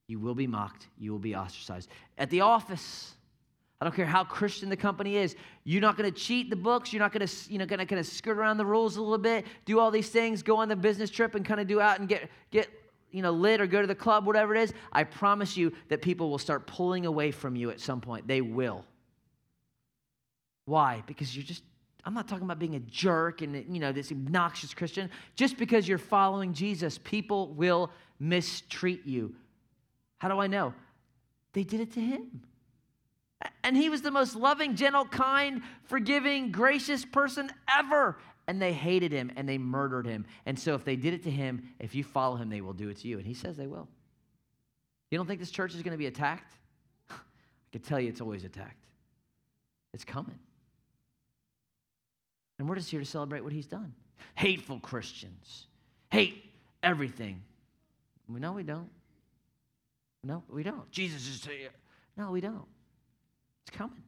[SPEAKER 3] You will be mocked. You will be ostracized. At the office, I don't care how Christian the company is. You're not going to cheat the books. You're not going to, you know, going to kind of skirt around the rules a little bit, do all these things, go on the business trip and kind of do out and get, get, you know, lit or go to the club, whatever it is. I promise you that people will start pulling away from you at some point. They will. Why? Because you're just, I'm not talking about being a jerk and, you know, this obnoxious Christian. Just because you're following Jesus, people will mistreat you. How do I know? They did it to him. And he was the most loving, gentle, kind, forgiving, gracious person ever. And they hated him and they murdered him. And so if they did it to him, if you follow him, they will do it to you. And he says they will. You don't think this church is going to be attacked? I can tell you it's always attacked. It's coming. And we're just here to celebrate what he's done. Hateful Christians hate everything. No, we don't. No, we don't. Jesus is here. No, we don't. It's coming.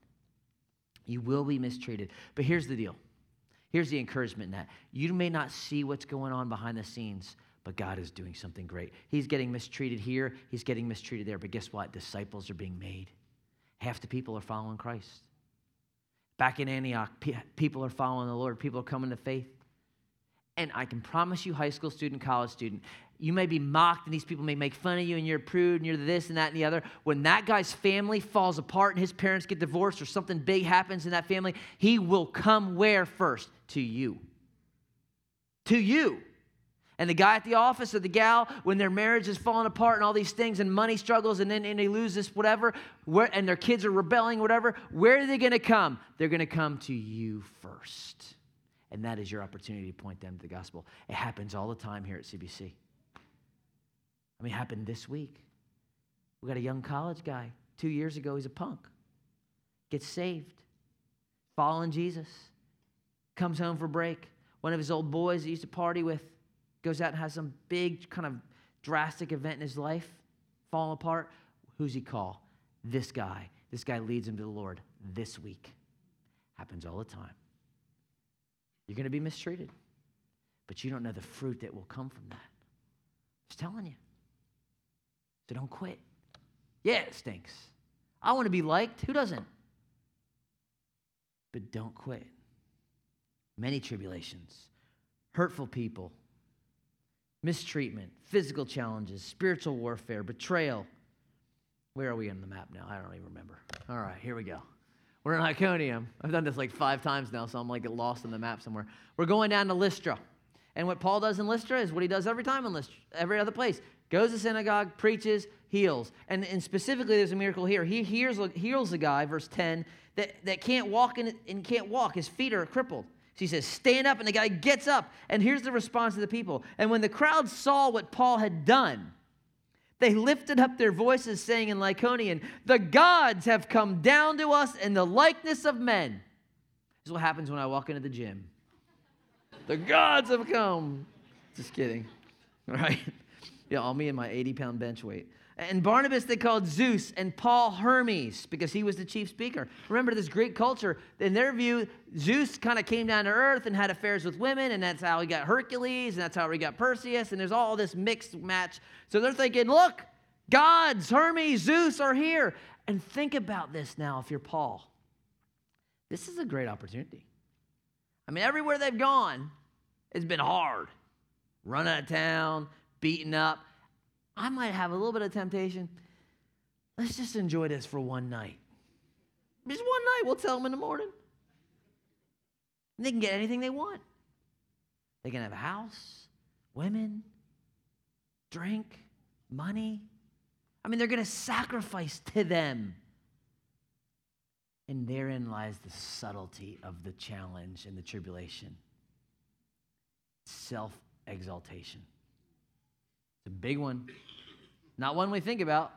[SPEAKER 3] You will be mistreated. But here's the deal. Here's the encouragement in that. You may not see what's going on behind the scenes, but God is doing something great. He's getting mistreated here, he's getting mistreated there. But guess what? Disciples are being made. Half the people are following Christ. Back in Antioch, people are following the Lord, people are coming to faith. And I can promise you, high school student, college student, you may be mocked and these people may make fun of you and you're prude and you're this and that and the other. When that guy's family falls apart and his parents get divorced or something big happens in that family, he will come where first? To you. To you. And the guy at the office or the gal, when their marriage is falling apart and all these things and money struggles and then and they lose this, whatever, where, and their kids are rebelling, whatever, where are they going to come? They're going to come to you first. And that is your opportunity to point them to the gospel. It happens all the time here at CBC. I mean, it happened this week. We got a young college guy. Two years ago, he's a punk. Gets saved, following Jesus, comes home for break. One of his old boys he used to party with goes out and has some big, kind of drastic event in his life, falling apart. Who's he call? This guy. This guy leads him to the Lord this week. Happens all the time. You're going to be mistreated, but you don't know the fruit that will come from that. Just telling you. So don't quit. Yeah, it stinks. I want to be liked. Who doesn't? But don't quit. Many tribulations, hurtful people, mistreatment, physical challenges, spiritual warfare, betrayal. Where are we on the map now? I don't even remember. All right, here we go. We're in Iconium. I've done this like five times now, so I'm like lost in the map somewhere. We're going down to Lystra. And what Paul does in Lystra is what he does every time in Lystra, every other place goes to synagogue, preaches, heals. And, and specifically, there's a miracle here. He hears, heals a guy, verse 10, that, that can't walk and, and can't walk. His feet are crippled. So he says, Stand up. And the guy gets up. And here's the response of the people. And when the crowd saw what Paul had done, they lifted up their voices, saying in Lycaonian, The gods have come down to us in the likeness of men. This is what happens when I walk into the gym. The gods have come. Just kidding. All right. Yeah, all me and my 80 pound bench weight. And Barnabas they called Zeus, and Paul Hermes because he was the chief speaker. Remember, this Greek culture, in their view, Zeus kind of came down to earth and had affairs with women, and that's how he got Hercules, and that's how he got Perseus, and there's all this mixed match. So they're thinking, look, gods, Hermes, Zeus are here. And think about this now if you're Paul. This is a great opportunity. I mean, everywhere they've gone, it's been hard. Run out of town, beaten up. I might have a little bit of temptation. Let's just enjoy this for one night. Just one night, we'll tell them in the morning. they can get anything they want. They can have a house, women, drink, money. I mean, they're going to sacrifice to them. And therein lies the subtlety of the challenge and the tribulation self exaltation. It's a big one. Not one we think about,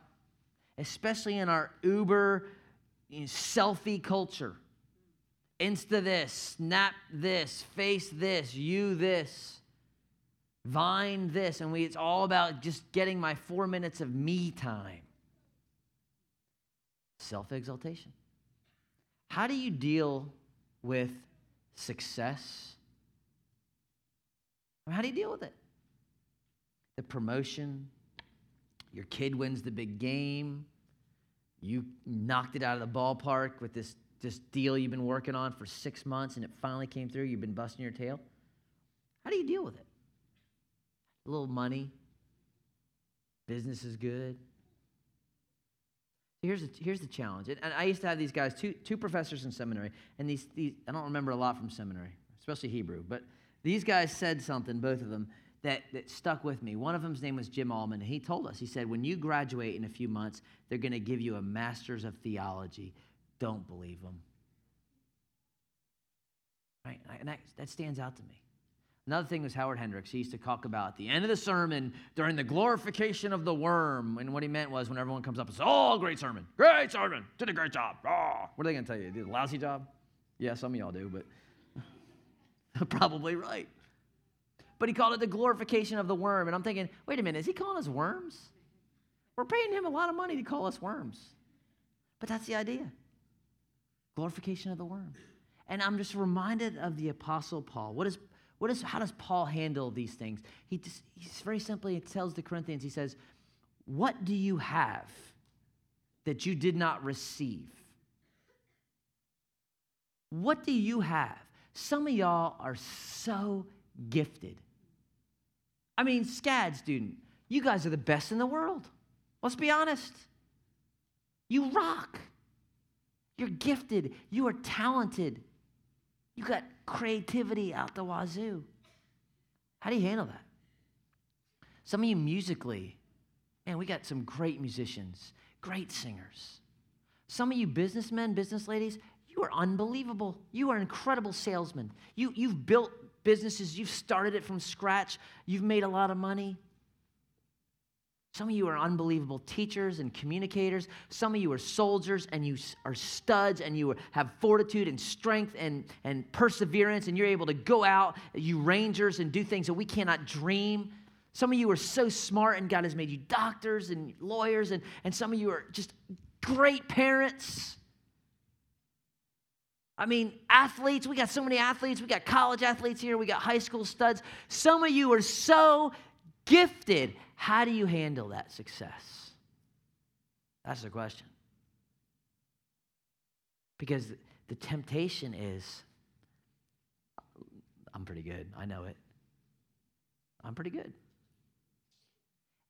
[SPEAKER 3] especially in our uber you know, selfie culture. Insta this, snap this, face this, you this, vine this. And we, it's all about just getting my four minutes of me time. Self exaltation. How do you deal with success? How do you deal with it? The promotion, your kid wins the big game, you knocked it out of the ballpark with this, this deal you've been working on for six months and it finally came through, you've been busting your tail. How do you deal with it? A little money, business is good. Here's the, here's the challenge. And, and I used to have these guys, two, two professors in seminary, and these, these, I don't remember a lot from seminary, especially Hebrew, but these guys said something, both of them, that, that stuck with me. One of them's name was Jim Allman, he told us, he said, when you graduate in a few months, they're going to give you a master's of theology. Don't believe them. Right? And that, that stands out to me. Another thing was Howard Hendricks. He used to talk about at the end of the sermon during the glorification of the worm. And what he meant was when everyone comes up and says, Oh, great sermon. Great sermon. Did a great job. Oh. What are they going to tell you? Did a lousy job? Yeah, some of y'all do, but probably right. But he called it the glorification of the worm. And I'm thinking, wait a minute, is he calling us worms? We're paying him a lot of money to call us worms. But that's the idea glorification of the worm. And I'm just reminded of the Apostle Paul. What is what is, how does Paul handle these things? He just, he's very simply tells the Corinthians, he says, What do you have that you did not receive? What do you have? Some of y'all are so gifted. I mean, SCAD student, you guys are the best in the world. Let's be honest. You rock. You're gifted. You are talented. You got creativity out the wazoo. How do you handle that? Some of you musically, man, we got some great musicians, great singers. Some of you businessmen, business ladies, you are unbelievable. You are incredible salesmen. You, you've built businesses, you've started it from scratch, you've made a lot of money. Some of you are unbelievable teachers and communicators. Some of you are soldiers and you are studs and you have fortitude and strength and, and perseverance and you're able to go out, you rangers, and do things that we cannot dream. Some of you are so smart and God has made you doctors and lawyers, and, and some of you are just great parents. I mean, athletes, we got so many athletes. We got college athletes here, we got high school studs. Some of you are so gifted. How do you handle that success? That's the question. Because the temptation is I'm pretty good. I know it. I'm pretty good.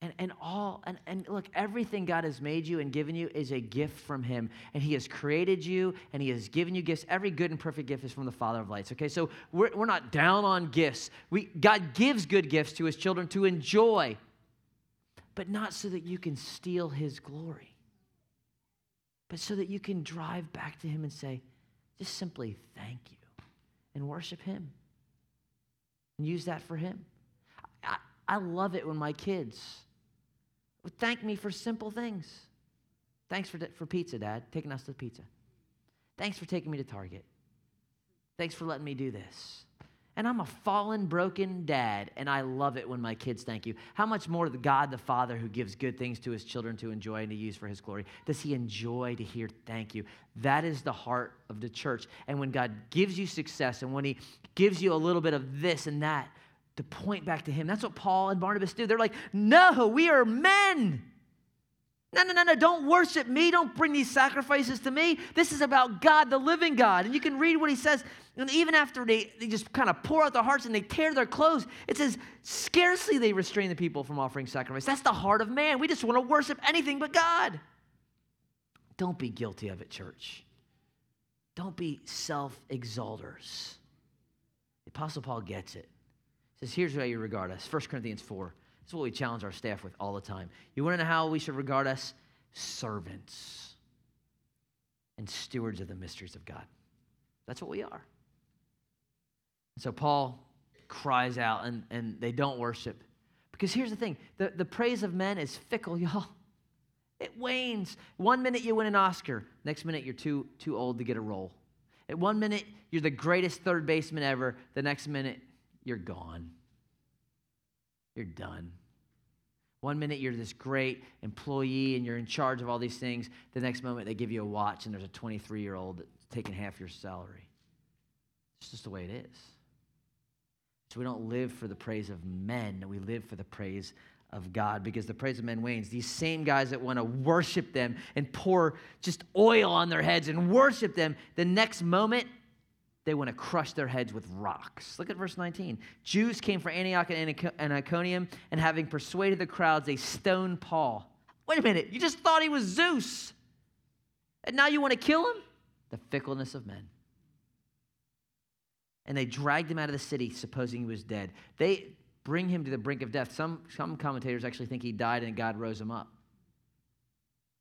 [SPEAKER 3] And, and all, and, and look, everything God has made you and given you is a gift from Him. And He has created you and He has given you gifts. Every good and perfect gift is from the Father of lights, okay? So we're, we're not down on gifts. We, God gives good gifts to His children to enjoy, but not so that you can steal His glory, but so that you can drive back to Him and say, just simply thank you and worship Him and use that for Him. I, I love it when my kids, Thank me for simple things. Thanks for, for pizza, Dad, taking us to the pizza. Thanks for taking me to Target. Thanks for letting me do this. And I'm a fallen, broken dad, and I love it when my kids thank you. How much more the God the Father who gives good things to his children to enjoy and to use for his glory does he enjoy to hear thank you? That is the heart of the church. And when God gives you success and when he gives you a little bit of this and that, to point back to him. That's what Paul and Barnabas do. They're like, no, we are men. No, no, no, no, don't worship me. Don't bring these sacrifices to me. This is about God, the living God. And you can read what he says. And even after they, they just kind of pour out their hearts and they tear their clothes, it says, scarcely they restrain the people from offering sacrifice. That's the heart of man. We just want to worship anything but God. Don't be guilty of it, church. Don't be self exalters. The Apostle Paul gets it says, Here's how you regard us 1 Corinthians 4. This is what we challenge our staff with all the time. You want to know how we should regard us? Servants and stewards of the mysteries of God. That's what we are. So Paul cries out, and, and they don't worship. Because here's the thing the, the praise of men is fickle, y'all. It wanes. One minute you win an Oscar, next minute you're too, too old to get a role. At one minute, you're the greatest third baseman ever. The next minute, you're gone. You're done. One minute you're this great employee and you're in charge of all these things. The next moment they give you a watch and there's a 23 year old taking half your salary. It's just the way it is. So we don't live for the praise of men, we live for the praise of God because the praise of men wanes. These same guys that want to worship them and pour just oil on their heads and worship them, the next moment they want to crush their heads with rocks. Look at verse 19. Jews came from Antioch and Iconium, and having persuaded the crowds, they stoned Paul. Wait a minute, you just thought he was Zeus. And now you want to kill him? The fickleness of men. And they dragged him out of the city, supposing he was dead. They bring him to the brink of death. Some, some commentators actually think he died and God rose him up.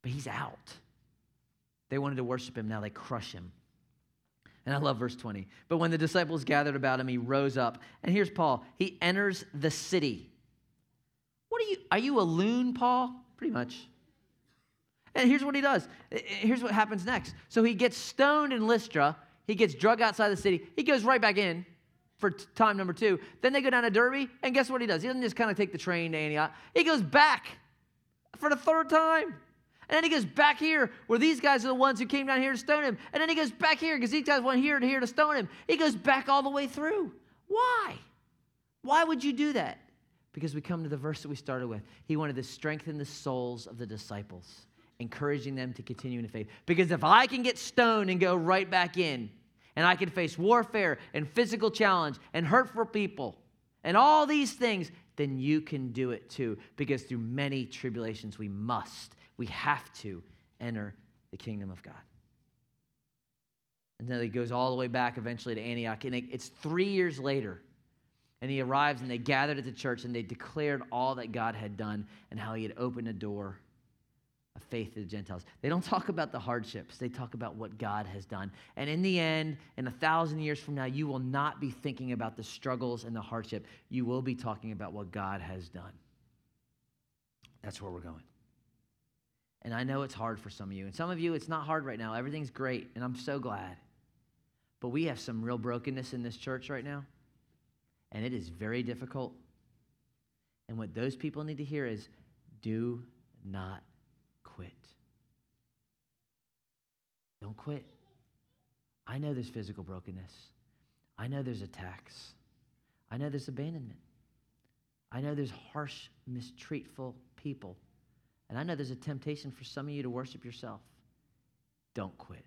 [SPEAKER 3] But he's out. They wanted to worship him, now they crush him. And I love verse 20. But when the disciples gathered about him, he rose up. And here's Paul. He enters the city. What are you? Are you a loon, Paul? Pretty much. And here's what he does. Here's what happens next. So he gets stoned in Lystra. He gets drug outside the city. He goes right back in for time number two. Then they go down to Derbe. And guess what he does? He doesn't just kind of take the train to Antioch. He goes back for the third time. And then he goes back here where these guys are the ones who came down here to stone him. And then he goes back here because these guys went here and here to stone him. He goes back all the way through. Why? Why would you do that? Because we come to the verse that we started with. He wanted to strengthen the souls of the disciples, encouraging them to continue in the faith. Because if I can get stoned and go right back in, and I can face warfare and physical challenge and hurtful people and all these things, then you can do it too. Because through many tribulations, we must we have to enter the kingdom of God. And then he goes all the way back eventually to Antioch. And it's three years later. And he arrives and they gathered at the church and they declared all that God had done and how he had opened a door of faith to the Gentiles. They don't talk about the hardships, they talk about what God has done. And in the end, in a thousand years from now, you will not be thinking about the struggles and the hardship. You will be talking about what God has done. That's where we're going. And I know it's hard for some of you. And some of you, it's not hard right now. Everything's great, and I'm so glad. But we have some real brokenness in this church right now, and it is very difficult. And what those people need to hear is do not quit. Don't quit. I know there's physical brokenness. I know there's attacks. I know there's abandonment. I know there's harsh, mistreatful people. And I know there's a temptation for some of you to worship yourself. Don't quit.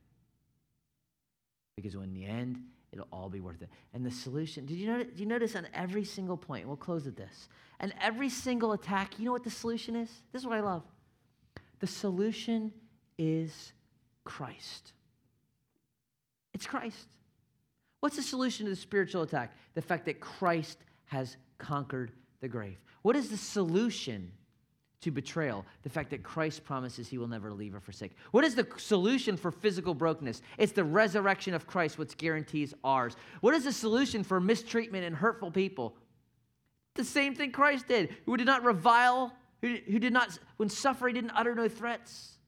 [SPEAKER 3] Because when the end, it'll all be worth it. And the solution, did you notice, did you notice on every single point, we'll close with this, and every single attack, you know what the solution is? This is what I love. The solution is Christ. It's Christ. What's the solution to the spiritual attack? The fact that Christ has conquered the grave. What is the solution to betrayal, the fact that Christ promises he will never leave or forsake. What is the solution for physical brokenness? It's the resurrection of Christ, which guarantees ours. What is the solution for mistreatment and hurtful people? The same thing Christ did, who did not revile, who, did not, when suffering, didn't utter no threats.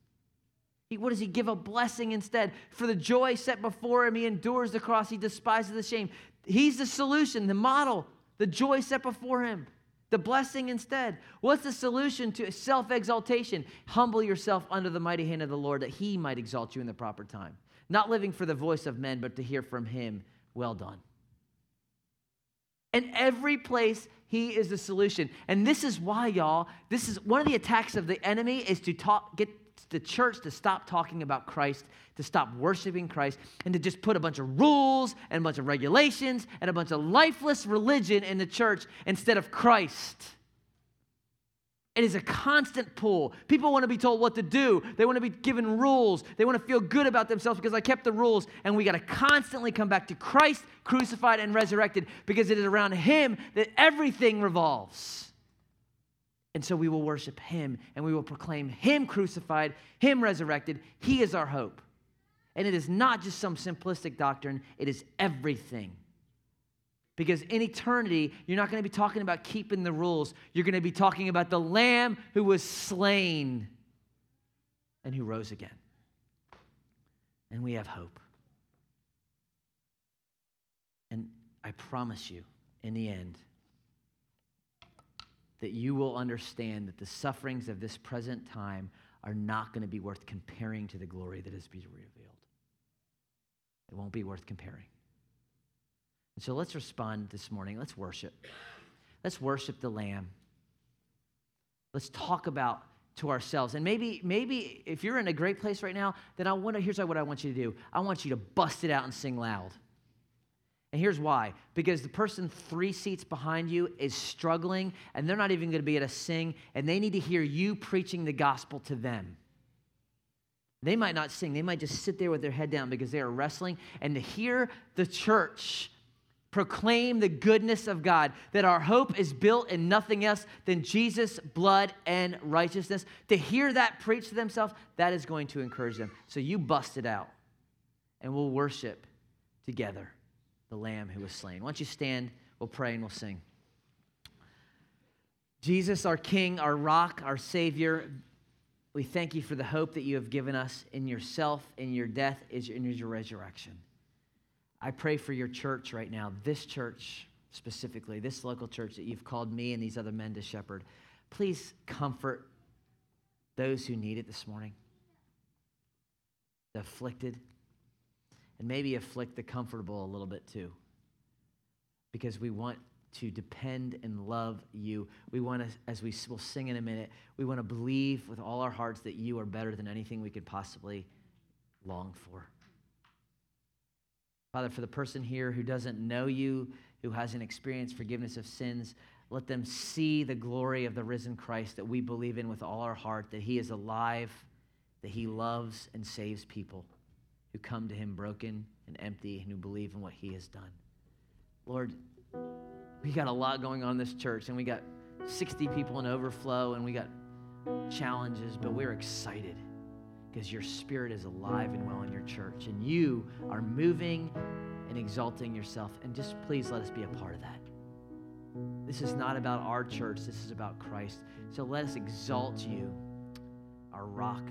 [SPEAKER 3] He, what does he give a blessing instead? For the joy set before him, he endures the cross, he despises the shame. He's the solution, the model, the joy set before him the blessing instead. What's the solution to self exaltation? Humble yourself under the mighty hand of the Lord that he might exalt you in the proper time. Not living for the voice of men, but to hear from him, well done. And every place he is the solution. And this is why, y'all, this is one of the attacks of the enemy is to talk, get the church to stop talking about Christ, to stop worshiping Christ, and to just put a bunch of rules and a bunch of regulations and a bunch of lifeless religion in the church instead of Christ. It is a constant pull. People want to be told what to do. They want to be given rules. They want to feel good about themselves because I kept the rules. And we got to constantly come back to Christ crucified and resurrected because it is around Him that everything revolves. And so we will worship him and we will proclaim him crucified, him resurrected. He is our hope. And it is not just some simplistic doctrine, it is everything. Because in eternity, you're not going to be talking about keeping the rules. You're going to be talking about the Lamb who was slain and who rose again. And we have hope. And I promise you, in the end, that you will understand that the sufferings of this present time are not going to be worth comparing to the glory that is to be revealed. It won't be worth comparing. And so let's respond this morning. Let's worship. Let's worship the Lamb. Let's talk about to ourselves. And maybe, maybe if you're in a great place right now, then I want to, here's what I want you to do. I want you to bust it out and sing loud. And here's why because the person three seats behind you is struggling and they're not even going to be able to sing, and they need to hear you preaching the gospel to them. They might not sing, they might just sit there with their head down because they are wrestling. And to hear the church proclaim the goodness of God, that our hope is built in nothing else than Jesus' blood and righteousness, to hear that preached to themselves, that is going to encourage them. So you bust it out, and we'll worship together the Lamb who was slain. Why don't you stand? We'll pray and we'll sing. Jesus, our King, our rock, our Savior, we thank you for the hope that you have given us in yourself, in your death, in your resurrection. I pray for your church right now, this church specifically, this local church that you've called me and these other men to shepherd. Please comfort those who need it this morning, the afflicted, and maybe afflict the comfortable a little bit too, because we want to depend and love you. We want to, as we will sing in a minute, we want to believe with all our hearts that you are better than anything we could possibly long for. Father, for the person here who doesn't know you, who hasn't experienced forgiveness of sins, let them see the glory of the risen Christ that we believe in with all our heart, that he is alive, that he loves and saves people who come to him broken and empty and who believe in what he has done. Lord, we got a lot going on in this church, and we got 60 people in overflow, and we got challenges, but we're excited because your spirit is alive and well in your church, and you are moving and exalting yourself. And just please let us be a part of that. This is not about our church, this is about Christ. So let us exalt you, our rock,